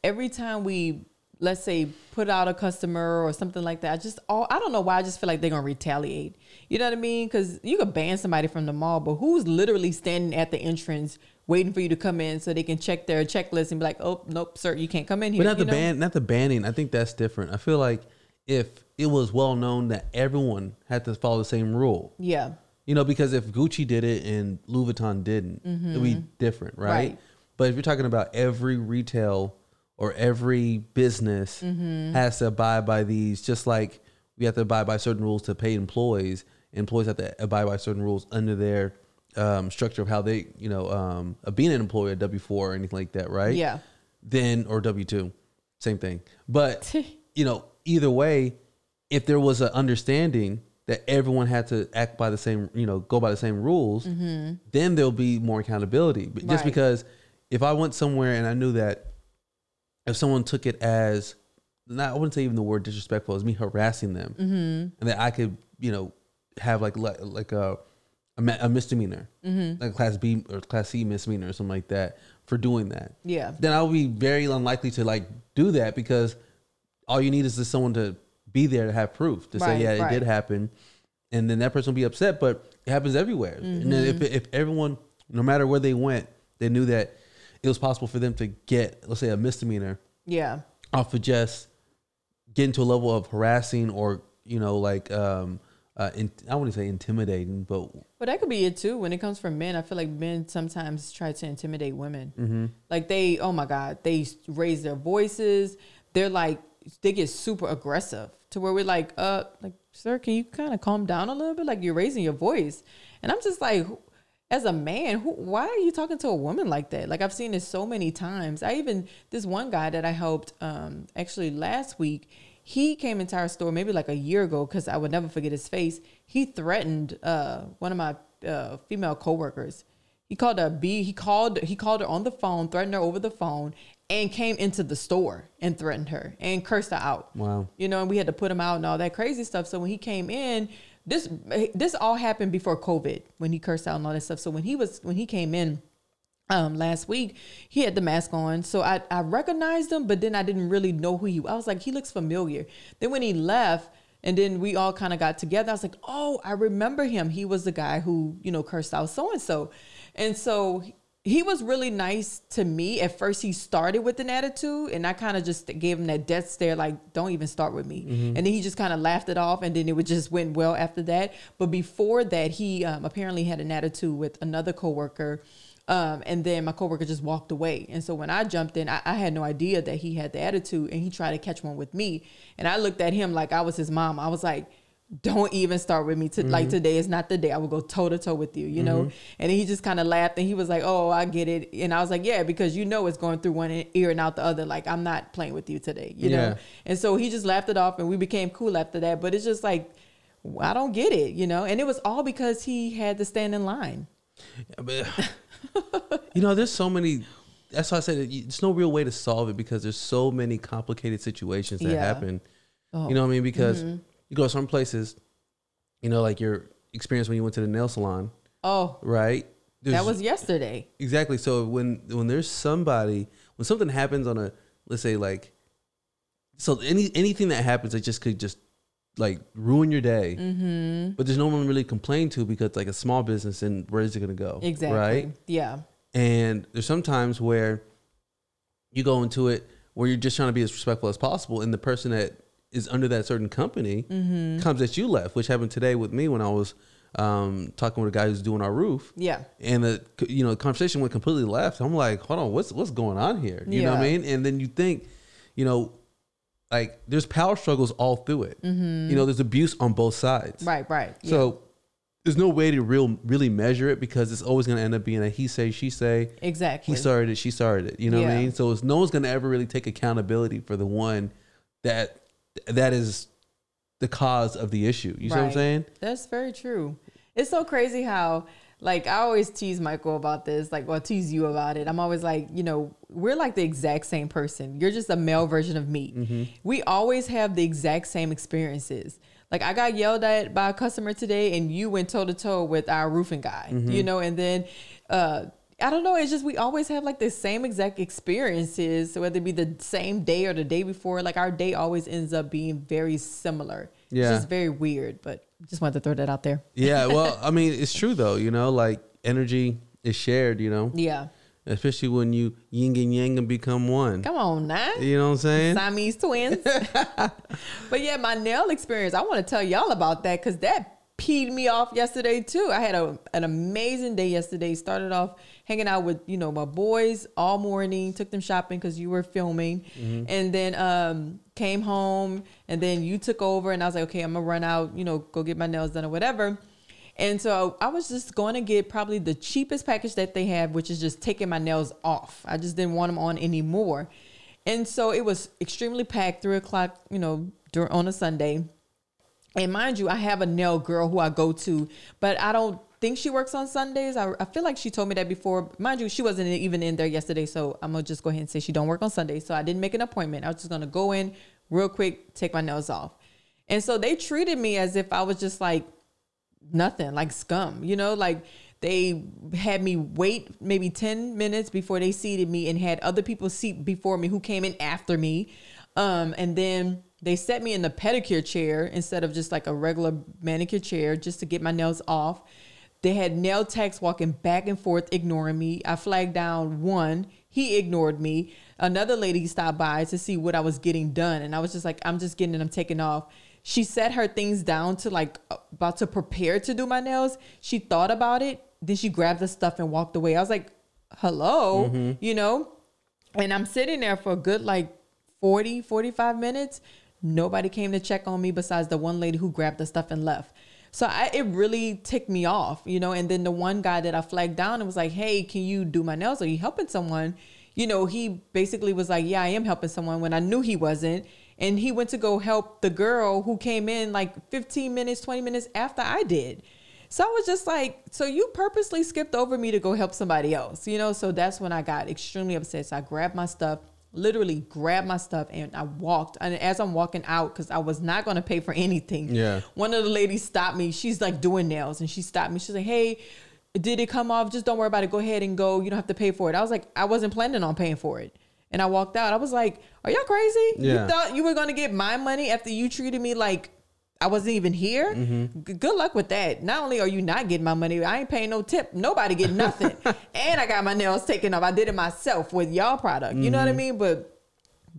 every time we, let's say, put out a customer or something like that, I just, all I don't know why I just feel like they're gonna retaliate. You know what I mean? Because you could ban somebody from the mall, but who's literally standing at the entrance waiting for you to come in so they can check their checklist and be like, oh, nope, sir, you can't come in here. But not the know? ban, not the banning. I think that's different. I feel like if it was well known that everyone had to follow the same rule, Yeah. you know, because if Gucci did it and Louis Vuitton didn't, it'd be different, right? Mm-hmm. Right. But if you're talking about every retail or every business Mm-hmm. has to abide by these, just like we have to abide by certain rules to pay employees, employees have to abide by certain rules under their um, structure of how they, you know, um, of being an employee at W four or anything like that, right? Yeah. Then or W two, same thing. But you know, either way, if there was an understanding that everyone had to act by the same, you know, go by the same rules, then there'll be more accountability. But just Mm-hmm. Because if I went somewhere and I knew that if someone took it as not, I wouldn't say even the word disrespectful, as me harassing them, Mm-hmm. and that I could, you know, have like like, like a a, misdemeanor, Mm-hmm. like class B or class C misdemeanor or something like that for doing that. Yeah. Then I would be very unlikely to like do that because all you need is just someone to be there to have proof to Right, say, yeah, it did happen. And then that person will be upset, but it happens everywhere. And then Mm-hmm. if, if everyone, no matter where they went, they knew that it was possible for them to get, let's say, a misdemeanor Yeah. off of just getting to a level of harassing or, you know, like, um, uh, in, I wouldn't say intimidating, but But that could be it too. When it comes from men, I feel like men sometimes try to intimidate women. Mm-hmm. Like they, oh my God, they raise their voices. They're like, they get super aggressive to where we're like, uh, like, sir, can you kind of calm down a little bit? Like you're raising your voice. And I'm just like, as a man, who, why are you talking to a woman like that? Like I've seen this so many times. I even, this one guy that I helped, um, actually last week, he came into our store maybe like a year ago because I would never forget his face. He threatened uh, one of my uh, female coworkers. He called her a B. He called he called her on the phone, threatened her over the phone, and came into the store and threatened her and cursed her out. Wow. You know, and we had to put him out and all that crazy stuff. So when he came in, this this all happened before COVID when he cursed out and all that stuff. So when he was when he came in um last week he had the mask on so i i recognized him but then i didn't really know who he was. i was like he looks familiar then when he left and then we all kind of got together i was like oh i remember him he was the guy who you know cursed out so and so and so he was really nice to me at first he started with an attitude and i kind of just gave him that death stare like don't even start with me and then he just kind of laughed it off and then it would just went well after that but before that he um, apparently had an attitude with another coworker um, and then my coworker just walked away. And so when I jumped in, I, I had no idea that he had the attitude and he tried to catch one with me. And I looked at him like I was his mom. I was like, don't even start with me. To, Like today is not the day. I will go toe to toe with you, you know? And he just kind of laughed and he was like, oh, I get it. And I was like, yeah, because you know it's going through one ear and out the other. Like I'm not playing with you today, you Yeah. know? And so he just laughed it off and we became cool after that. But it's just like, I don't get it, you know? And it was all because he had to stand in line. Yeah, but you know, there's so many. That's why I said it's no real way to solve it because there's so many complicated situations that Yeah. happen. Oh. You know what I mean? Because Mm-hmm. You go to some places, you know, like your experience when you went to the nail salon, Oh, right? that was yesterday. exactly. So when when there's somebody when something happens on a let's say like so any anything that happens that just could just like ruin your day, Mm-hmm. but there's no one really complain to because like a small business and where is it going to go? Exactly. Right. Yeah. And there's sometimes where you go into it where you're just trying to be as respectful as possible, and the person that is under that certain company Mm-hmm. comes that you left, which happened today with me when I was um, talking with a guy who's doing our roof. Yeah. And the you know the conversation went completely left. I'm like, hold on, what's what's going on here? You know what I mean? And then you think, you know, like there's power struggles all through it. You know, there's abuse on both sides. Mm-hmm. Right. Right. Yeah. So there's no way to real really measure it because it's always going to end up being a he say she say. exactly. He started it, she started it. You know what I mean? So it's, no one's going to ever really take accountability for the one that that is the cause of the issue. You see what I'm saying? That's very true. It's so crazy how, like, I always tease Michael about this, like, well, tease you about it. I'm always like, you know, we're like the exact same person. You're just a male version of me. Mm-hmm. We always have the exact same experiences. Like, I got yelled at by a customer today, and you went toe to toe with our roofing guy, Mm-hmm. you know, and then, uh, I don't know. It's just we always have like the same exact experiences, whether it be the same day or the day before. Like our day always ends up being very similar. Yeah. It's just very weird, but just wanted to throw that out there. Yeah. Well, I mean, it's true though. You know, like energy is shared. You know, Yeah. especially when you yin and yang and become one. Come on now. You know what I'm saying? Siamese twins. but yeah, my nail experience, I want to tell y'all about that because that peed me off yesterday too. I had a, an amazing day yesterday. Started off hanging out with, you know, my boys all morning, took them shopping because you were filming. And then um came home and then you took over and I was like, okay, I'm gonna run out, you know, go get my nails done or whatever. And so I was just going to get probably the cheapest package that they have, which is just taking my nails off. I just didn't want them on anymore. And so it was extremely packed, three o'clock, you know, on a Sunday. And mind you, I have a nail girl who I go to, but I don't think she works on Sundays. I, I feel like she told me that before. Mind you, she wasn't even in there yesterday, so I'm gonna just go ahead and say she don't work on Sundays. So I didn't make an appointment. I was just gonna go in real quick, take my nails off. And so they treated me as if I was just like nothing, like scum. You know, like they had me wait maybe 10 minutes before they seated me and had other people seat before me who came in after me. Um, and then they set me in the pedicure chair instead of just like a regular manicure chair just to get my nails off. They had nail techs walking back and forth, ignoring me. I flagged down one. He ignored me. Another lady stopped by to see what I was getting done. And I was just like, I'm just getting them taken off. She set her things down to like about to prepare to do my nails. She thought about it. Then she grabbed the stuff and walked away. I was like, hello, mm-hmm. you know? And I'm sitting there for a good like 40, 45 minutes. Nobody came to check on me besides the one lady who grabbed the stuff and left. So I, it really ticked me off, you know. And then the one guy that I flagged down and was like, "Hey, can you do my nails? Are you helping someone?" You know, he basically was like, "Yeah, I am helping someone." When I knew he wasn't, and he went to go help the girl who came in like 15 minutes, 20 minutes after I did. So I was just like, "So you purposely skipped over me to go help somebody else?" You know. So that's when I got extremely upset. So I grabbed my stuff literally grabbed my stuff and I walked. And as I'm walking out, because I was not going to pay for anything, Yeah. one of the ladies stopped me. She's like doing nails, and she stopped me. She's like, "Hey, did it come off? Just don't worry about it. Go ahead and go. You don't have to pay for it." I was like, "I wasn't planning on paying for it." And I walked out. I was like, "Are y'all crazy? Yeah. You thought you were going to get my money after you treated me like I wasn't even here? Mm-hmm. G- good luck with that. Not only are you not getting my money, I ain't paying no tip. Nobody get nothing. and I got my nails taken off. I did it myself with y'all product. You know what I mm-hmm. mean? But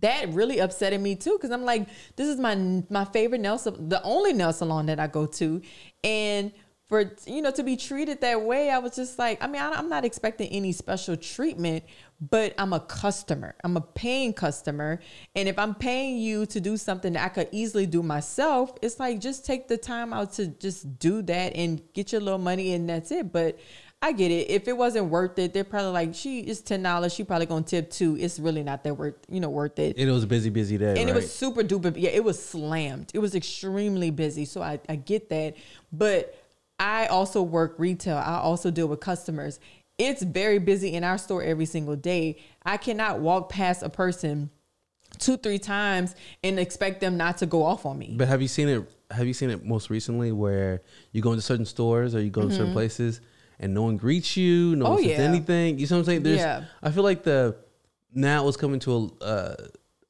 that really upsetted me too because I'm like, this is my my favorite nail, sal- the only nail salon that I go to, and for you know to be treated that way, I was just like, I mean, I, I'm not expecting any special treatment, but I'm a customer, I'm a paying customer, and if I'm paying you to do something that I could easily do myself, it's like just take the time out to just do that and get your little money and that's it. But I get it. If it wasn't worth it, they're probably like, she is ten dollars. She probably gonna tip two. It's really not that worth, you know, worth it. It was a busy, busy day. and right? it was super duper. Yeah, it was slammed. It was extremely busy. So I, I get that, but I also work retail. I also deal with customers. It's very busy in our store every single day. I cannot walk past a person two, three times and expect them not to go off on me. But have you seen it? Have you seen it most recently where you go into certain stores or you go to certain places and no one greets you, no Mm-hmm. Oh, one says yeah. anything? You know what I'm saying? There's, Yeah. I feel like the now it's coming to a uh,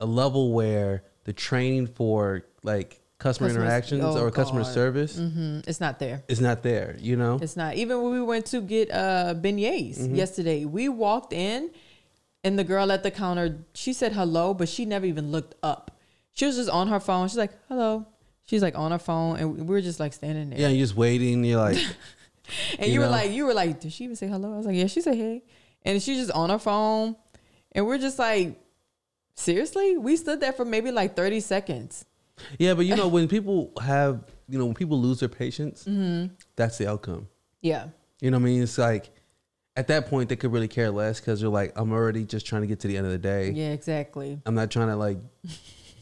a level where the training for like customer Customer- interactions oh, or customer God. service Mm, It's not there. It's not there. You know? It's not. Even when we went to get uh beignets Mm-hmm. yesterday, we walked in and the girl at the counter, she said hello, but she never even looked up. She was just on her phone. She's like, hello. She's like on her phone and we were just like standing there. yeah, you're just waiting. You're like, and you you, were know? like, you were like, did she even say hello? I was like, yeah, she said hey. And she's just on her phone. And we're just like, seriously? We stood there for maybe like 30 seconds. Yeah, but you know when people have, you know, when people lose their patience, Mm-hmm. that's the outcome. Yeah. You know what I mean? It's like at that point they could really care less because they're like, I'm already just trying to get to the end of the day. Yeah, exactly. I'm not trying to like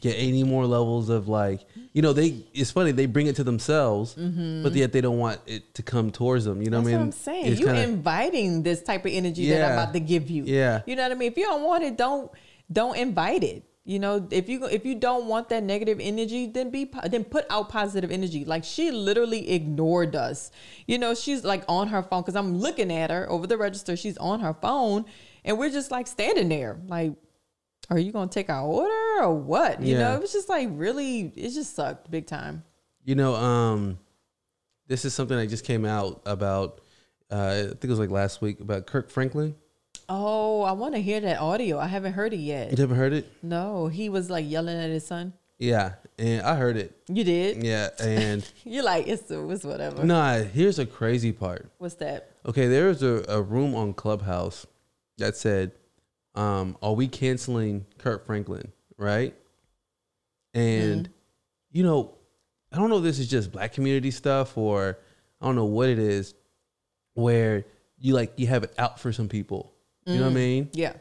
get any more levels of like, you know, they. It's funny they bring it to themselves, but yet they don't want it to come towards them. You know Mm-hmm. That's what I mean? what I'm saying. It's You kinda- inviting this type of energy that I'm about to give you. Yeah. You know what I mean? If you don't want it, don't don't invite it. You know, if you if you don't want that negative energy, then be then put out positive energy. Like she literally ignored us. You know, she's like on her phone because I'm looking at her over the register. She's on her phone, and we're just like standing there, like. Are you gonna take our order or what? You Yeah. know, it was just like really, it just sucked big time. You know, um, this is something that just came out about. Uh, I think it was like last week about Kirk Franklin. Oh, I want to hear that audio. I haven't heard it yet. You haven't heard it? No, he was like yelling at his son. Yeah, and I heard it. You did? Yeah, and You're like, it's, it's whatever. nah. Here's a crazy part. What's that? Okay, there was a, a room on Clubhouse that said, um, "Are we canceling Kirk Franklin?" Right? And you know, I don't know if this is just black community stuff or I don't know what it is, where you like you have it out for some people. You know what I mm, mean? Yeah.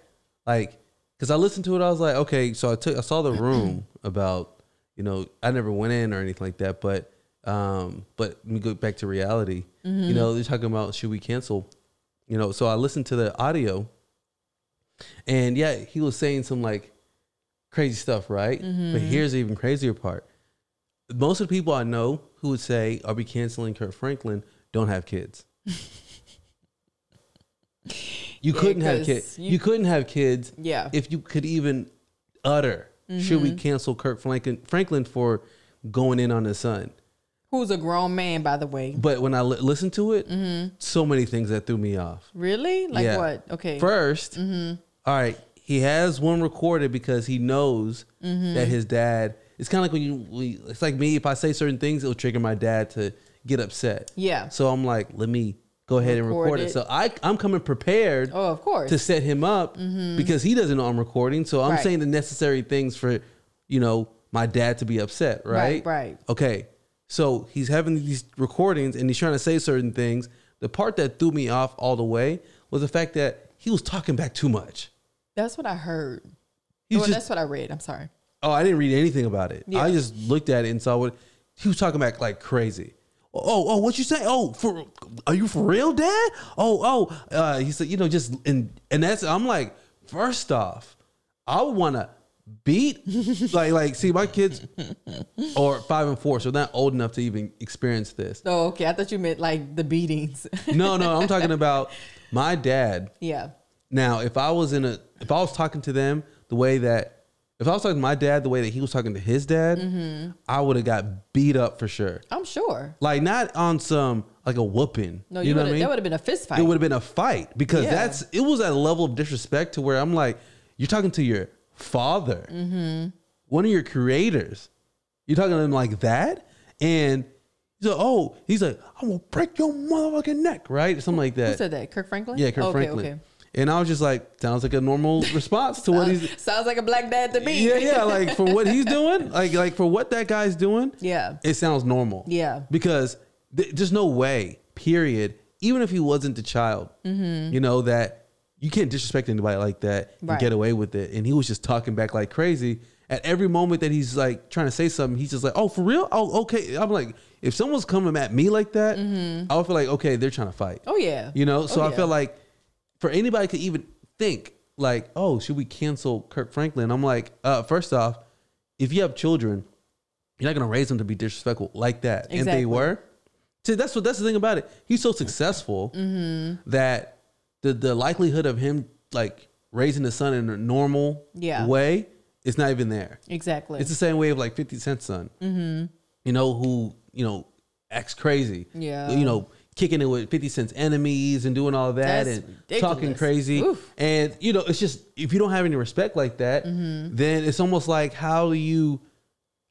Like, cause I listened to it, I was like, okay. So I took, I saw the room about, you know, I never went in or anything like that, but, um, but let me go back to reality. You mm-hmm. know, they're talking about should we cancel? You know, so I listened to the audio, and yeah, he was saying some like crazy stuff, right? But mm-hmm. here's the even crazier part: most of the people I know who who would say, "Are we canceling Kirk Franklin?" Don't have kids. You Yeah, couldn't have kids. you- You, couldn't have kids. Yeah. If you could even utter, should we mm-hmm. cancel Kirk Franklin, Franklin for going in on his son? Who's a grown man, by the way. But when I li- listened to it, mm-hmm. so many things that threw me off. Really? Like Yeah. what? Okay. 1st mm-hmm. all right, he has one recorded because he knows that his dad. It's kind of like when you. We, it's like me. If I say certain things, it'll trigger my dad to get upset. Yeah. So I'm like, let me go ahead and Record record it. it. So I I'm coming prepared. oh, of course. to set him up mm-hmm. because he doesn't know I'm recording. So I'm Right. saying the necessary things for, you know, my dad to be upset, right? Right, right. Okay. So he's having these recordings and he's trying to say certain things. The part that threw me off all the way was the fact that he was talking back too much. that's what I heard. He Well, was that's what I read. I'm sorry. oh, I didn't read anything about it. Yeah. I just looked at it and saw what he was talking back like crazy. Oh, oh, what you say? Oh, for are you for real, Dad? Oh, oh, uh, he said, you know, just and and that's I'm like, first off, I would want to beat like like see my kids or five and four, so they're not old enough to even experience this. Oh, okay. I thought you meant like the beatings. No, no, I'm talking about my dad. yeah. Now, if I was in a, if I was talking to them the way that, if I was talking to my dad the way that he was talking to his dad, Mm-hmm. I would have got beat up for sure. I'm sure. Like not on some like a whooping. No, you, you, know what I mean? that would have been a fist fight. it would have been a fight because Yeah. that's it was at a level of disrespect to where I'm like, you're talking to your father, Mm-hmm. one of your creators. You're talking to him like that, and he's like, oh, he's like, I'm gonna break your motherfucking neck, right? Something like that. Who said that? Kirk Franklin? Yeah, Kirk okay, Franklin. Okay. And I was just like, sounds like a normal response to what he's. Sounds like a black dad to me. Yeah, yeah, like for what he's doing, like like for what that guy's doing. Yeah. it sounds normal. Yeah. because th- there's no way, period. Even if he wasn't the child, you know that you can't disrespect anybody like that and Mm-hmm. Get away with it. And he was just talking back like crazy. At every moment that he's like trying to say something, he's just like, "Oh, for real? Oh, okay." I'm like, if someone's coming at me like that, I would feel like, okay, they're trying to fight. Mm-hmm. Oh yeah. You know, so Oh, I yeah. feel like for anybody to even think like, oh, should we cancel Kirk Franklin? I'm like, uh, first off, if you have children, you're not gonna raise them to be disrespectful like that. And they were. See, that's what that's the thing about it. He's so successful Mm-hmm. that the the likelihood of him like raising his son in a normal Yeah. way is not even there. Exactly. It's the same way of like 50 Cent's son. Mm-hmm. You know, who, you know, acts crazy. Yeah. You know, kicking it with 50 Cent's enemies and doing all that That's and ridiculous. talking crazy. Oof. And, you know, it's just, if you don't have any respect like that, Mm-hmm. then it's almost like, how do you,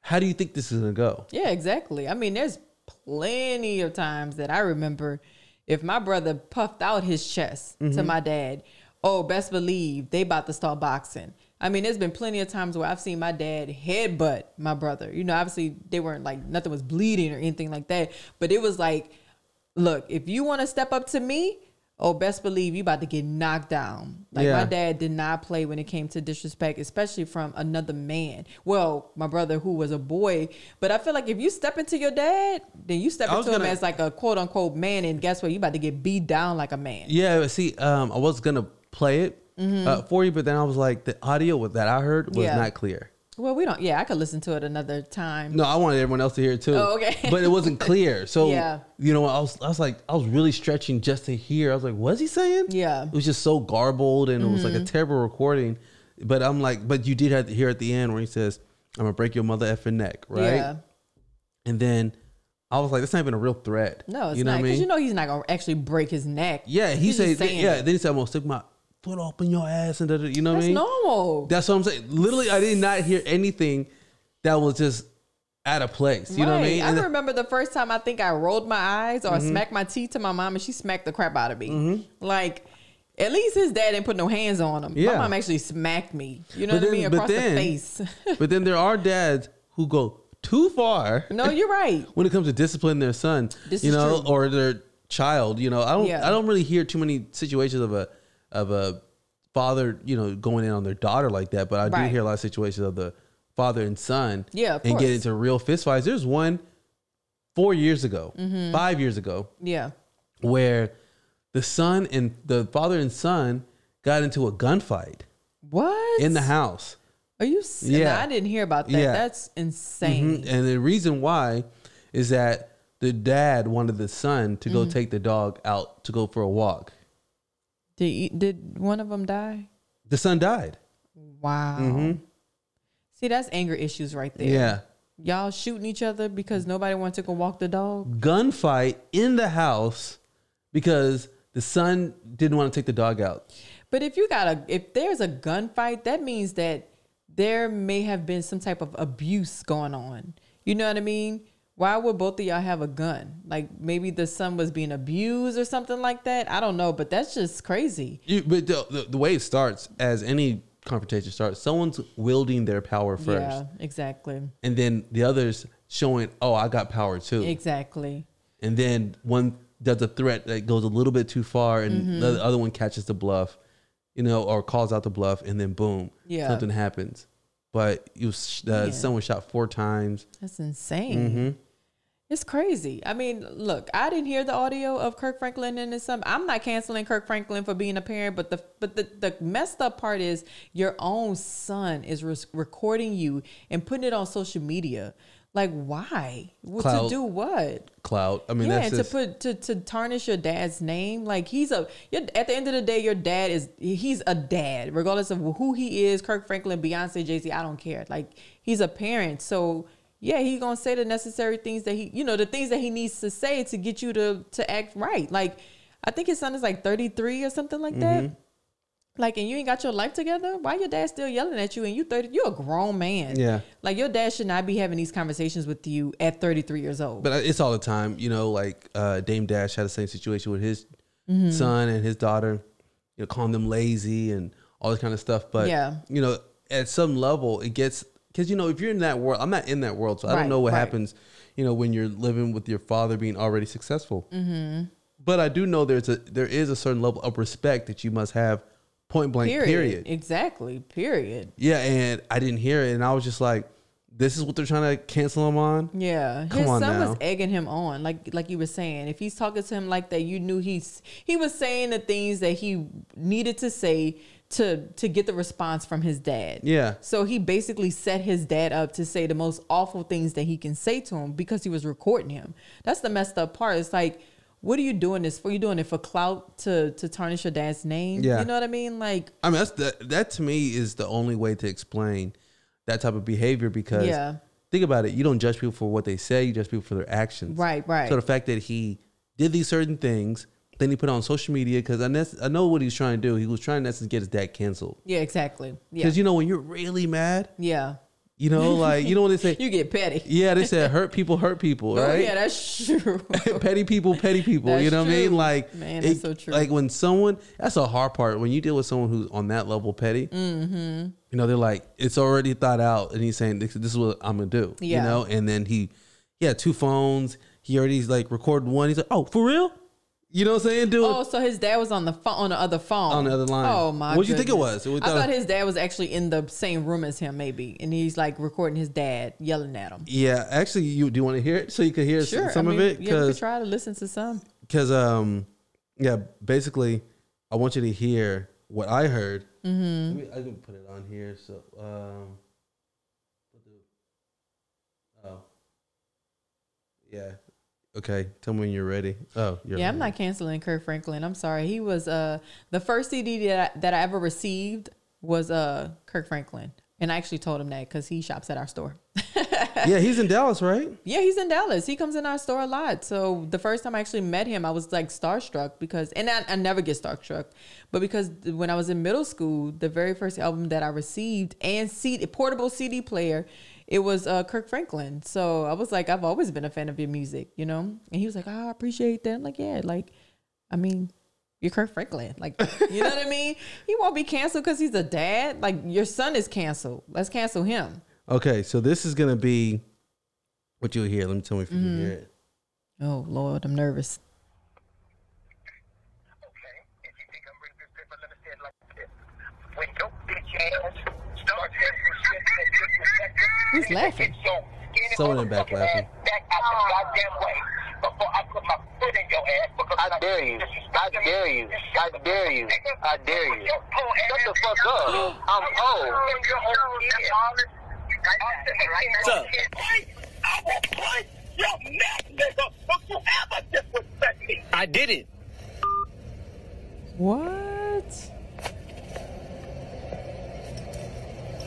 how do you think this is going to go? Yeah, exactly. I mean, there's plenty of times that I remember if my brother puffed out his chest to Mm-hmm. my dad, oh, best believe they about to start boxing. I mean, there's been plenty of times where I've seen my dad headbutt my brother. You know, obviously they weren't like nothing was bleeding or anything like that, but it was like, look, if you want to step up to me, oh, best believe you about to get knocked down. Like Yeah. my dad did not play when it came to disrespect, especially from another man. Well, my brother who was a boy, but I feel like if you step into your dad, then you step into him gonna- as like a quote unquote man, and guess what? You about to get beat down like a man. Yeah, see, um, I was going to play it uh, for you, but then I was like, the audio that I heard was Mm-hmm. Yeah. not clear. Well, we don't. Yeah, I could listen to it another time. No, I wanted everyone else to hear it too. Oh, okay. But it wasn't clear. So Yeah. you know, I was I was like I was really stretching just to hear. I was like, what's he saying? Yeah. Mm-hmm. It was just so garbled and it was like a terrible recording. But I'm like, but you did have to hear at the end where he says, I'm gonna break your mother effing neck, right? Yeah. And then I was like, that's not even a real threat. No, it's you know not what I because mean? you know he's not gonna actually break his neck. yeah, he said yeah, it. then he said, I'm gonna stick my foot up in your ass and da, da, you know what I mean? normal. That's what I'm saying. Literally, I did not hear anything that was just out of place. You know what I mean? I And the- remember the first time I think I rolled my eyes or Mm-hmm. smacked my teeth to my mom and she smacked the crap out of me. Like, at least his dad didn't put no hands on him. Yeah. My mom actually smacked me. You know But what I mean? Across then- the face. but then there are dads who go too far no, you're right. when it comes to disciplining their son, This you know, true. or their child. You know, I don't, Yeah. I don't really hear too many situations of a of a father, you know, going in on their daughter like that. But I do hear a lot of situations of the father and son, Yeah, and get into real fist fights. There's one four years ago, Mm-hmm. five years ago, Yeah. where the son and the father and son got into a gunfight What? in the house. Are you? Yeah. I didn't hear about that. Yeah. That's insane. Mhm. And the reason why is that the dad wanted the son to go Mm-hmm. take the dog out to go for a walk. Did did one of them die? The son died. Wow. See, that's anger issues right there. Mm-hmm. Yeah. Y'all shooting each other because nobody wants to go walk the dog. Gunfight in the house because the son didn't want to take the dog out. But if you got a, if there's a gunfight, that means that there may have been some type of abuse going on. You know what I mean? Why would both of y'all have a gun? Like maybe the son was being abused or something like that. I don't know, but that's just crazy. You, but the, the, the way it starts, as any confrontation starts, someone's wielding their power first, Yeah, exactly. and then the others showing, "Oh, I got power too." Exactly. and then one does a threat that goes a little bit too far, and Mm-hmm. the other one catches the bluff, you know, or calls out the bluff, and then boom, Yeah. something happens. But you, the Yeah. was shot four times. That's insane. Mm-hmm. It's crazy. I mean, look, I didn't hear the audio of Kirk Franklin and his son. I'm not canceling Kirk Franklin for being a parent, but the but the, the messed up part is your own son is res- recording you and putting it on social media. Like, why? Well, to do what? Clout. I mean, yeah, that's and to put to, to tarnish your dad's name, like he's a. At the end of the day, your dad is he's a dad, regardless of who he is. Kirk Franklin, Beyonce, Jay Z, I don't care. Like he's a parent, so yeah, he's gonna say the necessary things that he, you know, the things that he needs to say to get you to to act right. Like I think his son is like thirty three or something like Mm-hmm. that. Like, and you ain't got your life together. Why your dad still yelling at you? And you thirty, you're a grown man. Yeah. Like your dad should not be having these conversations with you at thirty three years old. but it's all the time. You know, like uh, Dame Dash had the same situation with his Mm-hmm. son and his daughter. You know, calling them lazy and all this kind of stuff. But Yeah. you know, at some level, it gets because you know if you're in that world, I'm not in that world, so I Right, don't know what right. happens. You know, when you're living with your father being already successful. Mm-hmm. But I do know there's a there is a certain level of respect that you must have. Point blank. period. period. Exactly. Period. Yeah, and I didn't hear it, and I was just like, "This is what they're trying to cancel him on." Yeah. Come His on son now. was egging him on, like like you were saying. If he's talking to him like that, you knew he's he was saying the things that he needed to say to to get the response from his dad. Yeah. So he basically set his dad up to say the most awful things that he can say to him because he was recording him. That's the messed up part. It's like, what are you doing this for? You doing it for clout to to tarnish your dad's name? Yeah. You know what I mean? Like, I mean, that's the, that to me is the only way to explain that type of behavior because Yeah. think about it. You don't judge people for what they say, you judge people for their actions. Right, right. So the fact that he did these certain things, then he put it on social media because I, nec- I know what he's trying to do. He was trying to get his dad canceled. yeah, exactly. Yeah. Because you know, when you're really mad, yeah. you know, like, you know what they say? You get petty. yeah, they said hurt people hurt people, Oh, right? yeah, that's true. petty people, petty people. you know what I mean? Like, Man, that's so true. Like when someone, that's a hard part. When you deal with someone who's on that level petty, Mm-hmm. you know, they're like, it's already thought out, and he's saying, this, this is what I'm gonna do. Yeah. You know, and then he, he had two phones. He already like recorded one. He's like, oh, for real? You know what I'm saying? Oh, so his dad was on the phone on the other phone. on the other line. Oh my! What do you think it was? I thought- his dad was actually in the same room as him, maybe, and he's like recording his dad yelling at him. Yeah, actually, you do you want to hear it so you can hear Sure, some I of it Yeah, we could try to listen to some. because um yeah basically I want you to hear what I heard. Mm-hmm. Me, I can put it on here. So um, oh yeah, okay. Tell me when you're ready. Oh, you're Yeah, I'm not canceling Kirk Franklin. I'm sorry. He was uh the first CD that I, that I ever received was uh Kirk Franklin, and I actually told him that because he shops at our store. yeah, he's in Dallas, right? Yeah, he's in Dallas. He comes in our store a lot. So the first time I actually met him, I was like starstruck because, and I, I never get starstruck, but because when I was in middle school, the very first album that I received and CD, portable CD player, it was uh, Kirk Franklin. So I was like, I've always been a fan of your music, you know? And he was like, oh, I appreciate that. I'm like, yeah, like, I mean, you're Kirk Franklin. Like, you know what I mean? He won't be canceled because he's a dad. Like, your son is canceled. Let's cancel him. Okay, so this is gonna be what you'll hear. Let me tell me if you Mm-hmm. can hear it. Oh, Lord, I'm nervous. Okay, if you think I'm really good, but let me say it like this. When your bitch ass starts getting some shit that disrespectful, Who's laughing? get your skinny Someone in back laughing. Back out the goddamn way before I put my foot in your ass because I dare you. I dare you. I dare you. I dare you. Shut the fuck up. I'm old. What's up? I will put your neck, nigga. Don't you ever disrespect me. I did it. What?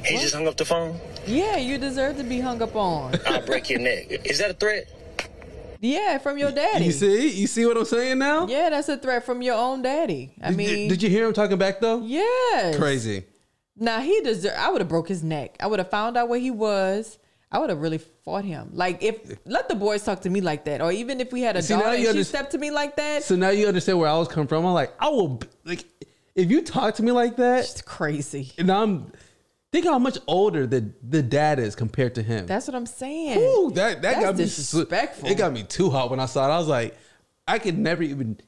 He just hung up the phone. Yeah, you deserve to be hung up on. I'll break your neck. Is that a threat? Yeah, from your daddy. You see, you see what I'm saying now? Yeah, that's a threat from your own daddy. I Did, mean, you, did you hear him talking back though? Yeah, Crazy. Now he deserve. I would have broke his neck. I would have found out where he was. I would have really fought him. Like if let the boys talk to me like that, or even if we had a See, now daughter and she underst- stepped to me like that, So now you understand where I was coming from. I'm like, I will b- like if you talk to me like that, it's crazy. and I'm think how much older the the dad is compared to him. That's what I'm saying. Ooh, that that That's got me disrespectful. It got me too hot when I saw it. I was like, I could never even.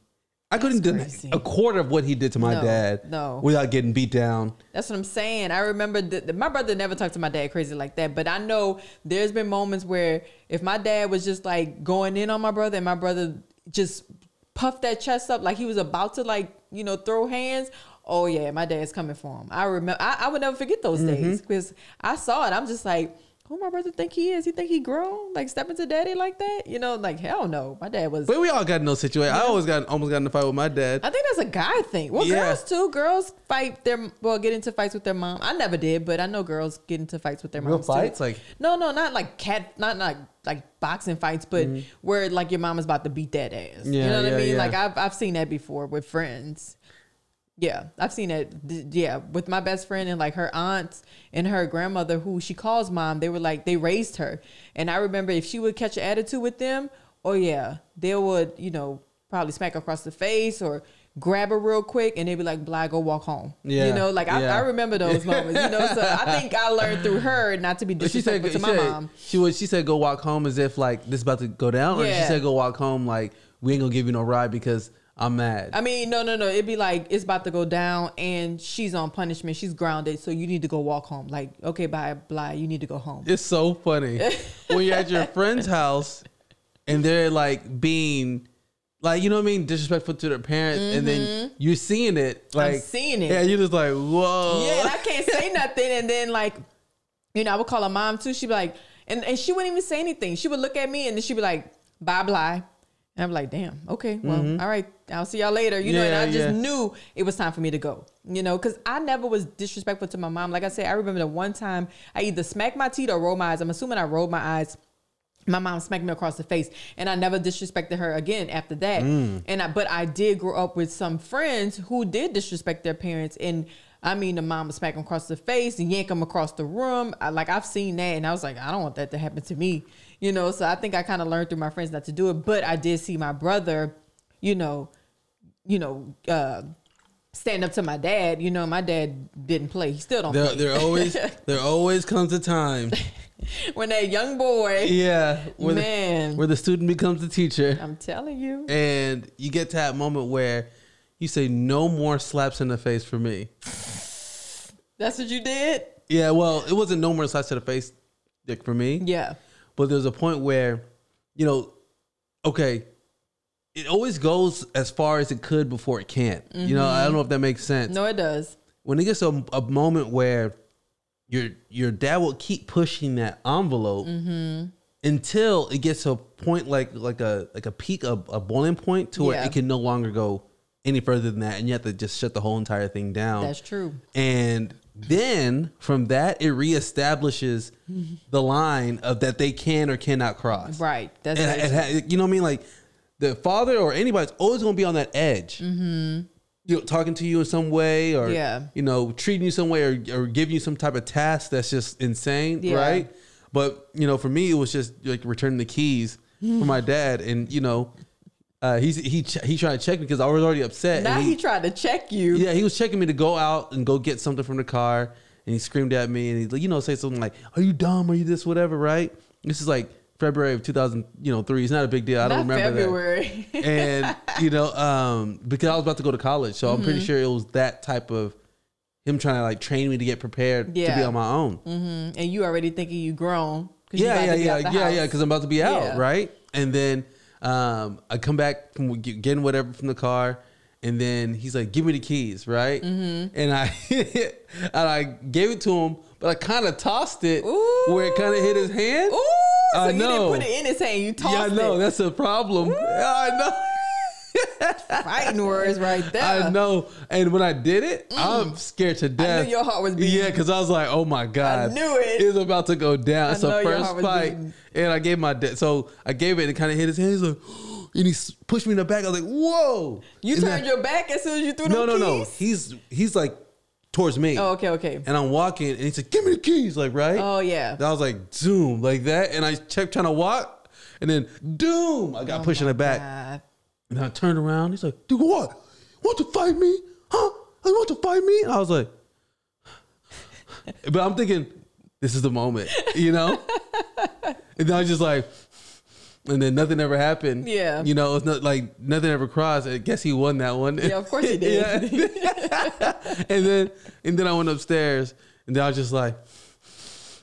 I couldn't do a quarter of what he did to my No, dad. no. without getting beat down. That's what I'm saying. I remember that my brother never talked to my dad crazy like that, but I know there's been moments where if my dad was just like going in on my brother and my brother just puffed that chest up like he was about to like, you know, throw hands. Oh yeah, my dad's coming for him. I remember I, I would never forget those Mm-hmm. days because I saw it. I'm just like, who my brother think he is? He think he grown? Like stepping to daddy like that? You know, like hell no. My dad was But we all got in those situations. I always got almost got in a fight with my dad. I think that's a guy thing. Well, Yeah. girls too. Girls fight their well, get into fights with their mom. I never did, but I know girls get into fights with their Real moms. too. fights? Like- no, no, not like cat, not like like boxing fights, but where like your mom is about to beat that ass. you Mm-hmm. Know what yeah, I mean? yeah. Like I've I've seen that before with friends. Yeah, I've seen it. Yeah, with my best friend and like her aunts and her grandmother, who she calls mom. They were like they raised her, and I remember if she would catch an attitude with them, oh yeah, they would you know probably smack across the face or grab her real quick, and they'd be like, "Blah, go walk home." Yeah, you know, like I, yeah. I remember those moments. You know, so I think I learned through her not to be But she said, disrespectful to she my said- mom. She was. She said, "Go walk home as if like this is about to go down," or she said, "Go walk home like we ain't gonna give you no ride because I'm mad." I mean, no, no, no. It'd be like it's about to go down, and she's on punishment. She's grounded, so you need to go walk home. Like, okay, bye, blah. You need to go home. It's so funny when you're at your friend's house and they're like being like you know what I mean disrespectful to their parents, and then you're seeing it like Mm-hmm. seeing it. Yeah, you're just like whoa. Yeah, I can't say nothing. And then like, you know, I would call her mom too. She'd be like, and, and she wouldn't even say anything. She would look at me and then she'd be like, bye bye. And I'm like, damn, okay, well, all right, I'll see y'all later. You know, and Mm-hmm. I just yeah. knew it was time for me to go. You know, because I never was disrespectful to my mom. Like I said, I remember the one time I either smacked my teeth or rolled my eyes. I'm assuming I rolled my eyes. My mom smacked me across the face, and I never disrespected her again after that. Mm. And I, but I did grow up with some friends who did disrespect their parents, and I mean, the mom would smack them across the face and yank them across the room. I, like I've seen that, and I was like, I don't want that to happen to me, you know. So I think I kind of learned through my friends not to do it. But I did see my brother, you know, you know, uh, stand up to my dad. You know, my dad didn't play. He still don't There, play. there always there always comes a time. when that young boy, Yeah, where Man. the, where the student becomes the teacher, I'm telling you, and you get to that moment where you say, "No more slaps in the face for me." that's what you did. Yeah, well, it wasn't no more slaps to the face, Dick, for me. Yeah. But there's a point where, you know, okay, it always goes as far as it could before it can't. You know, I don't know if that makes sense. No, it does. When it gets a, a moment where your your dad will keep pushing that envelope mm-hmm. until it gets to a point like like a like a peak of a boiling point to where Yeah. it can no longer go any further than that, and you have to just shut the whole entire thing down. That's true. And then from that, it reestablishes the line of that they can or cannot cross. Right. That's And true. ha- you know what I mean? Like the father or anybody's always going to be on that edge. Mm-hmm. You know, talking to you in some way, or Yeah. you know, treating you some way, or, or giving you some type of task that's just insane, Yeah. right? But you know, for me, it was just like returning the keys for my dad, and you know, uh, he's he he tried to check me because I was already upset. now and he, tried to check you. yeah, he was checking me to go out and go get something from the car, and he screamed at me and he, like, you know, say something like, "Are you dumb? Are you this? Whatever." Right? This is like February of two thousand, you know, three. It's not a big deal. I don't Not remember February. that. And you know, um, because I was about to go to college, so I'm Mm-hmm. pretty sure it was that type of him trying to like train me to get prepared to be on my own. and you already thinking you grown. Yeah, yeah, yeah, yeah, yeah. Because I'm about to be out, Yeah. right? And then um, I come back from getting whatever from the car, and then he's like, "Give me the keys," right? Mm-hmm. And I and I gave it to him, but I kind of tossed it Ooh. where it kind of hit his hand. Ooh. I so you know. didn't put it in his hand. You tossed Yeah, I know. it. That's a problem. Yeah, I know. Fighting words right there. I know. And when I did it, I'm scared to death. Mm. your heart was beating. Yeah, because I was like, oh my God. I knew it. It's about to go down. I It's the know your first fight. beating. And I gave my dad. So I gave it and kind of hit his hand. He's like, and he pushed me in the back. I was like, whoa. You And turned then- your back as soon as you threw No, them no, no. keys? He's he's like towards me. Oh, okay, okay. And I'm walking and he said, give me the keys. Like, right? Oh, yeah. And I was like, zoom, like that. And I kept trying to walk. And then, doom, I got pushed in the back. God. And I turned around. He's like, dude, what? Want to fight me? Huh? Oh, you want to fight me? And I was like, but I'm thinking, this is the moment, you know? and then I was just like, and then nothing ever happened. Yeah. You know, it's not like nothing ever crossed. I guess he won that one. Yeah, of course he did. And then and then I went upstairs and then I was just like,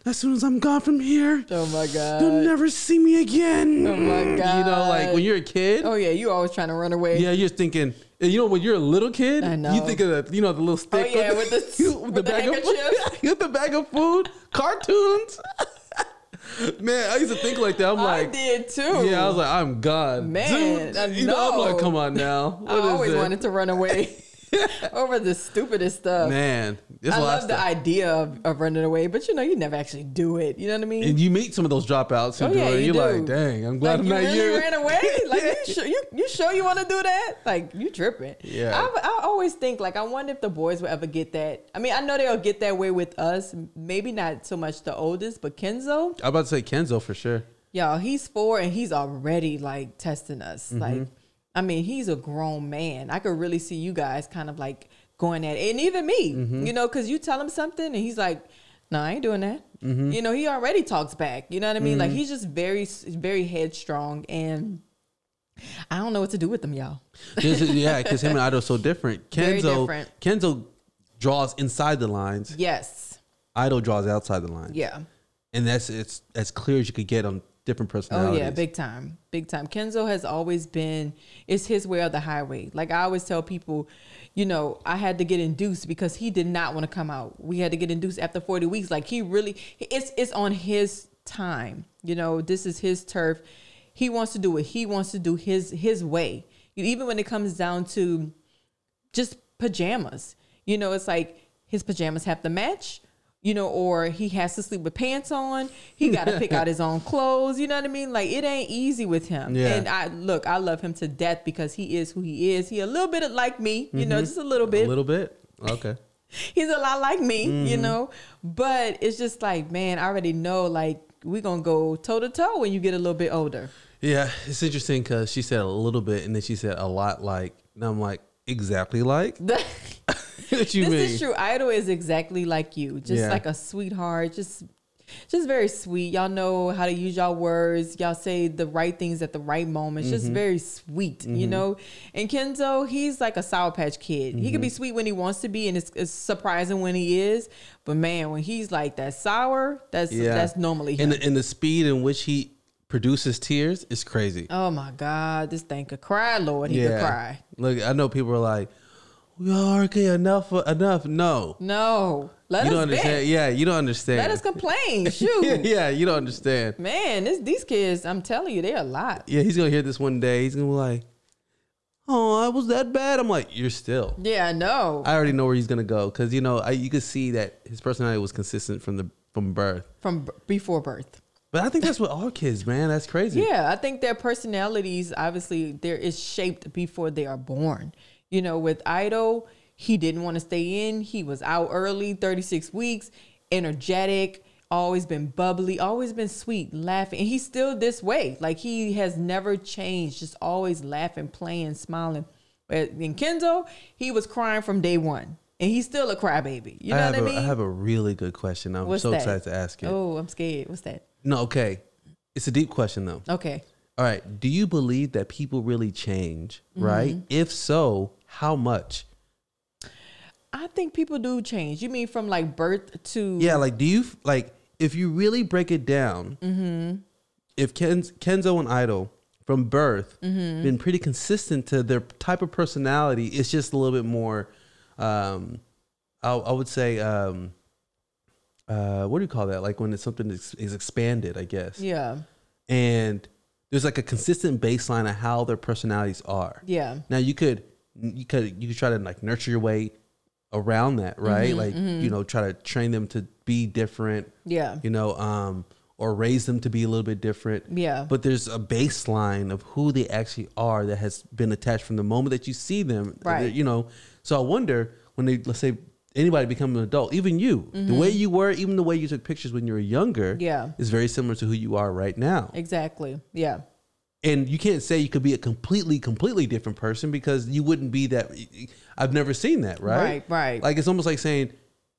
as soon as I'm gone from here, Oh my God. you'll never see me again. Oh my god, You know, like when you're a kid. Oh yeah, you always trying to run away. Yeah, you're thinking. You know, when you're a little kid, I know. you think of the, you know, the little oh, stick. Oh yeah, with the- with the bag of handkerchief. food, with the bag of food, cartoons. Man, I used to think like that. I'm I like, I did too. yeah, I was like, I'm gone, Man, Dude, I you know, I'm like, come on now. I What is always it? wanted to run away over the stupidest stuff. Man, I love the idea of, of running away, but you know, you never actually do it. You know what I mean? And you meet some of those dropouts who Oh, do yeah, it. you You're do. like, dang, I'm glad like I'm you not really you. ran away? Like you sure you, you sure you want to do that? Like you tripping? Yeah. I, I always think like I wonder if the boys will ever get that. I mean, I know they'll get that way with us. Maybe not so much the oldest, but Kenzo, I'm about to say Kenzo for sure. y'all, he's four and he's already like testing us. Mm-hmm. Like, I mean, he's a grown man. I could really see you guys kind of like going at it, and even me, Mm-hmm. you know, because you tell him something and he's like. No, I ain't doing that. Mm-hmm. You know, he already talks back. You know what I mean? Like he's just very, very headstrong, and I don't know what to do with them, y'all. This is- yeah, because him and Ido are so different. Very Kenzo, different. Kenzo draws inside the lines. Yes. Ido draws outside the lines. Yeah. and that's it's as clear as you could get on different Oh yeah, big time, big time. Kenzo has always been it's his way or the highway. Like I always tell people, you know, I had to get induced because he did not want to come out. We had to get induced after forty weeks. Like he really, it's it's on his time. You know, this is his turf. He wants to do it. He wants to do his his way. Even when it comes down to just pajamas. You know, it's like his pajamas have to match, you know, or he has to sleep with pants on. He got to pick out his own clothes. You know what I mean? Like it ain't easy with him. Yeah. And I look, I love him to death because he is who he is. He a little bit like me, you know, just a little bit. a little bit. Okay. He's a lot like me, you Mm-hmm. know. But it's just like, man, I already know like we're gonna go toe to toe when you get a little bit older. Yeah, it's interesting because she said a little bit, and then she said a lot like. And I'm like, exactly like. you this mean? is true. Idol is exactly like you, just Yeah. like a sweetheart, just just very sweet. Y'all know how to use y'all words. Y'all say the right things at the right moments. Mm-hmm. Just very sweet, you know. And Kenzo, he's like a sour patch kid. He Mm-hmm. can be sweet when he wants to be, and it's, it's surprising when he is. But man, when he's like that sour, that's Yeah, that's normally him. And the, and the speed in which he produces tears is crazy. oh my God, this thing could cry, Lord. He could cry. Look, I know people are like, "We are okay enough, enough." No, No, let you us don't understand. vent. Yeah, you don't understand. Let us complain. Shoot. yeah, yeah, you don't understand. Man, this, these kids, I'm telling you, they're a lot. Yeah, he's gonna hear this one day. He's gonna be like, "Oh, I was that bad." I'm like, "You're still." Yeah, I know. I already know where he's gonna go because you know I, you could see that his personality was consistent from the from birth. From b- before birth. But I think that's with all kids, man. That's crazy. Yeah, I think their personalities, obviously, there is shaped before they are born. You know, with Idol, he didn't want to stay in. He was out early, 36 weeks, energetic, always been bubbly, always been sweet, laughing. And he's still this way. Like he has never changed, just always laughing, playing, smiling. But in Kenzo, he was crying from day one. And he's still a crybaby. You know I what I mean? I have a really good question. I'm What's so that? excited to ask it. Oh, I'm scared. What's that? No, okay. It's a deep question though. Okay. All right. Do you believe that people really change? Mm-hmm. Right. If so, how much? I think people do change. You mean from like birth to Yeah. Like, do you like if you really break it down? Mm-hmm. If Ken, Kenzo and Idol from birth Mm-hmm. been pretty consistent to their type of personality, it's just a little bit more. Um, I, I would say, um, uh, what do you call that? Like when it's something is, is expanded, I guess. Yeah. and there's like a consistent baseline of how their personalities are. Yeah. Now you could you could you could try to like nurture your way around that, right? Mm-hmm, like you know, try to train them to be different. Yeah. You know, um, or raise them to be a little bit different. Yeah. But there's a baseline of who they actually are that has been attached from the moment that you see them. Right. You know, so I wonder when they let's say anybody become an adult, even you, the way you were, even the way you took pictures when you were younger, Mm-hmm. Yeah. is very similar to who you are right now Exactly. Yeah. And you can't say you could be a completely completely different person because you wouldn't be that i've never seen that right Right, right. like it's almost like saying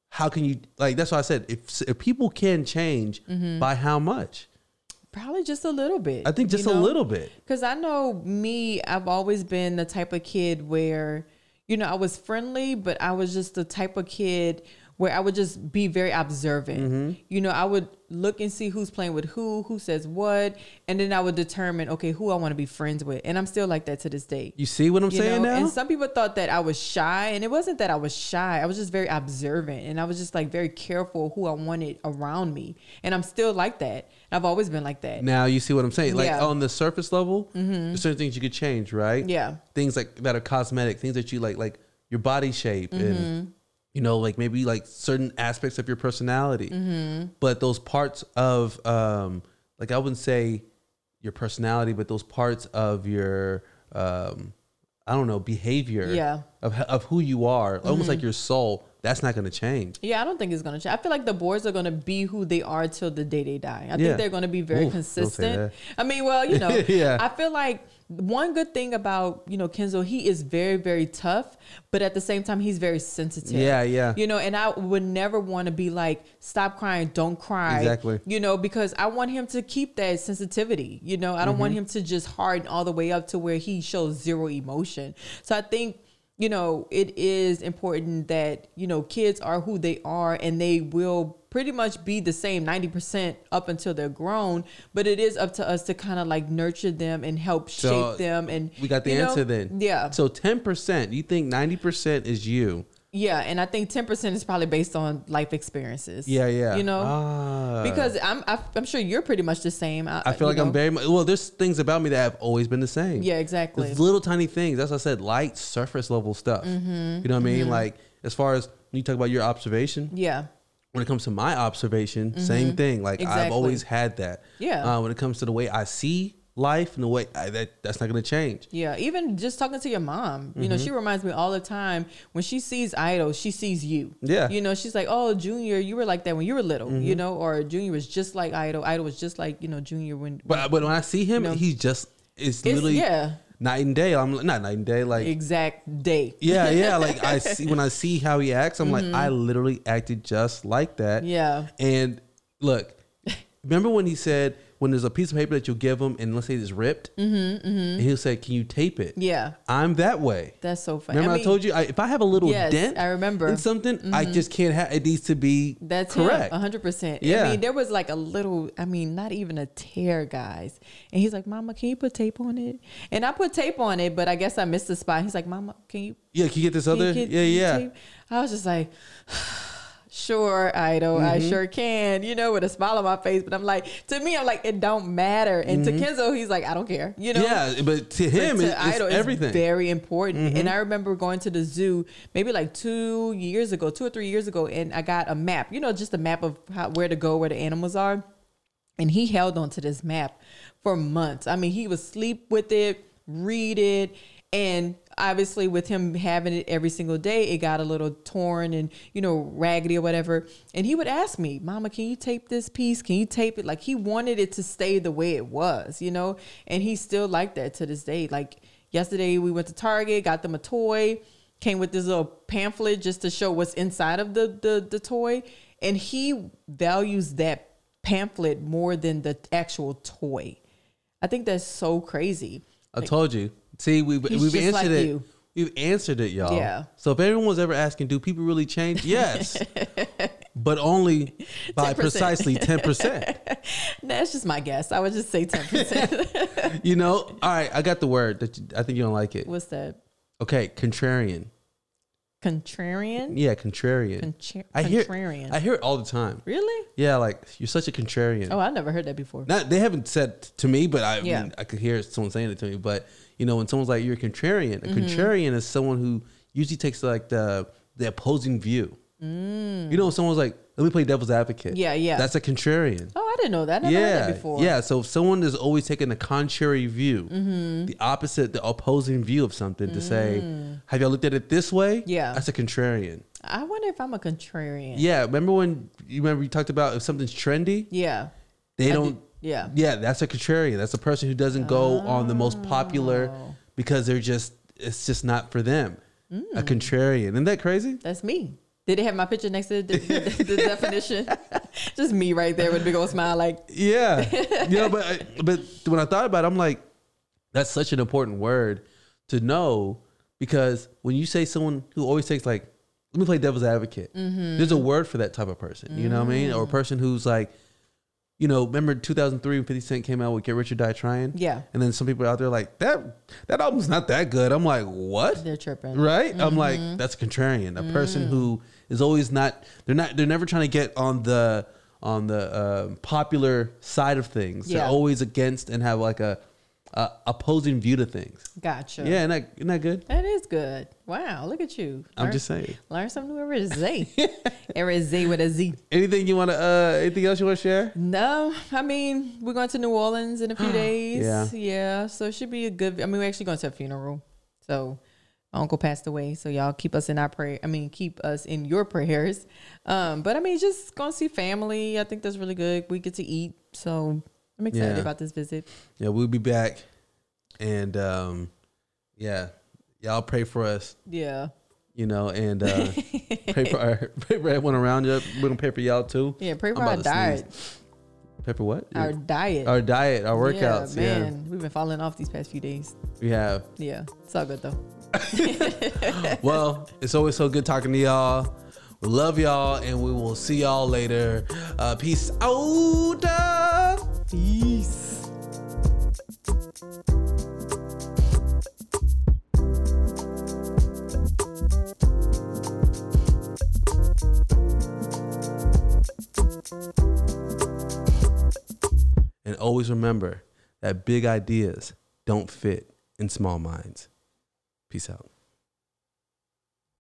how can you like that's why i said if, if people can change by how much Probably just a little bit. i think just Mm-hmm. you a little bit Because I know me, I've always been the type of kid where, you know, I was friendly, but I was just the type of kid where I would just be very observant. Mm-hmm. You know, I would look and see who's playing with who, who says what, and then I would determine, okay, who I want to be friends with. And I'm still like that to this day. you see what i'm You saying know, now and some people thought that I was shy, and it wasn't that I was shy. I was just very observant, and I was just like very careful who I wanted around me. And I'm still like that. I've always been like that. now you see what i'm saying like Yeah. Mm-hmm. on the surface level there's certain things you could change right Yeah. things like that are cosmetic things that you like like your body shape Mm-hmm. and you know like maybe like certain aspects of your personality Mm-hmm. but those parts of um like i wouldn't say your personality but those parts of your um i don't know behavior Yeah. Mm-hmm. of, of who you are almost like your soul that's not going to change Yeah, I don't think it's gonna change. I feel like the boys are gonna be who they are till the day they die. I Yeah. think they're gonna be very Oof, consistent. I mean, well, you know, Yeah. I feel like one good thing about you know Kenzo, he is very very tough, but at the same time he's very sensitive. Yeah, yeah. You know, and I would never want to be like, stop crying, don't cry. Exactly. You know, because I want him to keep that sensitivity. You know, I don't Mm-hmm. want him to just harden all the way up to where he shows zero emotion. So I think you know, it is important that, you know, kids are who they are and they will pretty much be the same 90% up until they're grown. But it is up to us to kind of like nurture them and help So, shape them. And we got the you know, answer then Yeah. so 10% you think 90% is you yeah. And I think 10% is probably based on life experiences. yeah yeah You know? Ah. because I'm I, I'm sure you're pretty much the same. I feel like I'm very much, well. There's things about me that have always been the same. Yeah, exactly. There's little tiny things. That's what I said, light surface level stuff. Mm-hmm, you know what I mean? Like as far as when you talk about your observation, yeah. when it comes to my observation, same thing. Like I've Mm-hmm. Always had that. Yeah. Uh, when it comes to the way I see life and the way I, that that's not going to change. Yeah, even just talking to your mom, you know, Mm-hmm. she reminds me all the time when she sees Idol, she sees you. Yeah. Mm-hmm. You know, she's like, oh, Junior, you were like that when you were little, you know, or Junior was just like Idol. Idol was just like, you know, Junior when. But but when I see him, You know? he's just it's, It's- literally yeah. night and day. I'm not night and day. Like exact day. yeah yeah. Like I see when I see how he acts, I'm like I literally acted just like that. Mm-hmm. Yeah. And look, remember when he said when there's a piece of paper that you'll give him and let's say it's ripped, mm-hmm, and he'll say, "Can you tape it?" Yeah. I'm that way. That's so funny. Remember I, mean, told you I, if I have a little Yes, dent, I remember. in something, I just can't have. It needs to be That's correct. hundred percent. Yeah. I mean, there was like a little. I mean, not even a tear, guys. And he's like, "Mama, can you put tape on it?" And I put tape on it, but I guess I missed the spot. He's like, "Mama, can you yeah, can you get this other? get- yeah, yeah. tape? I was just like, sure, Idol, I Mm-hmm. sure can, you know, with a smile on my face. But I'm like, to me, I'm like, it don't matter. And to Kenzo, he's like, I don't care, you know? Mm-hmm. Yeah, but to But him, to it, it's Idol, everything. Mm-hmm. very important. And I remember going to the zoo maybe like two years ago, two or three years ago, and I got a map, you know, just a map of how, where to go, where the animals are. And he held on to this map for months. I mean, he would sleep with it, read it, and obviously with him having it every single day, it got a little torn and you know raggedy or whatever. And he would ask me, "Mama, can you tape this piece? Can you tape it?" Like he wanted it to stay the way it was, you know. And he's still like that to this day. Like yesterday, we went to Target, got them a toy, came with this little pamphlet just to show what's inside of the the, the toy, and he values that pamphlet more than the actual toy. I think that's so crazy. I told you. See, we've He's we've answered like it. you. We've answered it, y'all. Yeah. So if everyone was ever asking, do people really change? Yes, but only by 10%. precisely ten percent. That's just my guess. I would just say ten percent. You know. All right, I got the word that you, I think you don't like it. What's that? Okay, contrarian. Contrarian. Yeah, contrarian. Contra- I hear contrarian. I hear it all the time. really? Yeah, like you're such a contrarian. Oh, I never heard that before. Not they haven't said to me, but I Yeah. mean, I could hear someone saying it to me. But you know, when someone's like you're a contrarian, a Mm-hmm. contrarian is someone who usually takes like the the opposing view. You know, when someone's like, "Let me play devil's advocate." Mm. Yeah, yeah. That's a contrarian. Oh, I didn't know that. I never heard yeah, that before. Mm-hmm. yeah. So if someone is always taking the contrary view, the opposite, the opposing view of something, to say, "Have y'all looked at it this way?" Mm. Yeah. that's a contrarian. I wonder if I'm a contrarian. Yeah, remember when you remember you talked about if something's trendy, Yeah. they I don't. Yeah. Yeah, that's a contrarian. That's a person who doesn't go on the most popular Oh. because they're just it's just not for them. Mm. A contrarian. Isn't that crazy? That's me. Did they have my picture next to the, the, the definition? Just me right there with a big old smile, like, Yeah. you know, but I- but when I thought about it, I'm like, that's such an important word to know because when you say someone who always takes like, let me play devil's advocate. Mm-hmm. There's a word for that type of person. You know what I mean? Mm. Or a person who's like, you know, remember 2003 when 50 Cent came out with Get Rich or Die Trying? Yeah. And then some people out there like that. That album's not that good. I'm like, what? they're tripping. Right? I'm Mm-hmm. like, that's a contrarian, a person Mm. who is always not. They're not. They're never trying to get on the on the uh, popular side of things. They're always against and have like a, a opposing view to things. Gotcha. Yeah, isn't that, isn't that good? That is good. Wow, look at you. I'm just saying. Learn something new every Z with a Z. Anything you want to? Uh, anything else you want to share? No, I mean, we're going to New Orleans in a few days. Yeah. Yeah. So it should be a good, I mean, we're actually going to a funeral. So my uncle passed away. So y'all keep us in our prayer. I mean, keep us in your prayers. Um, but I mean, just going to see family. I think that's really good. We get to eat. So I'm excited Yeah. about this visit. Yeah, we'll be back, and um, yeah, y'all pray for us. Yeah. You know, and uh, pray for our, pray for everyone around you. We're gonna pray for y'all too. Yeah. Pray for I'm our diet. sneeze. Pray for what? Our diet. our diet, our workouts. Yeah, Yeah, man. We've been falling off these past few days. we have. Yeah. It's all good though. Well, it's always so good talking to y'all. We love y'all, and we will see y'all later. Uh, peace out. Peace. And always remember that big ideas don't fit in small minds. Peace out.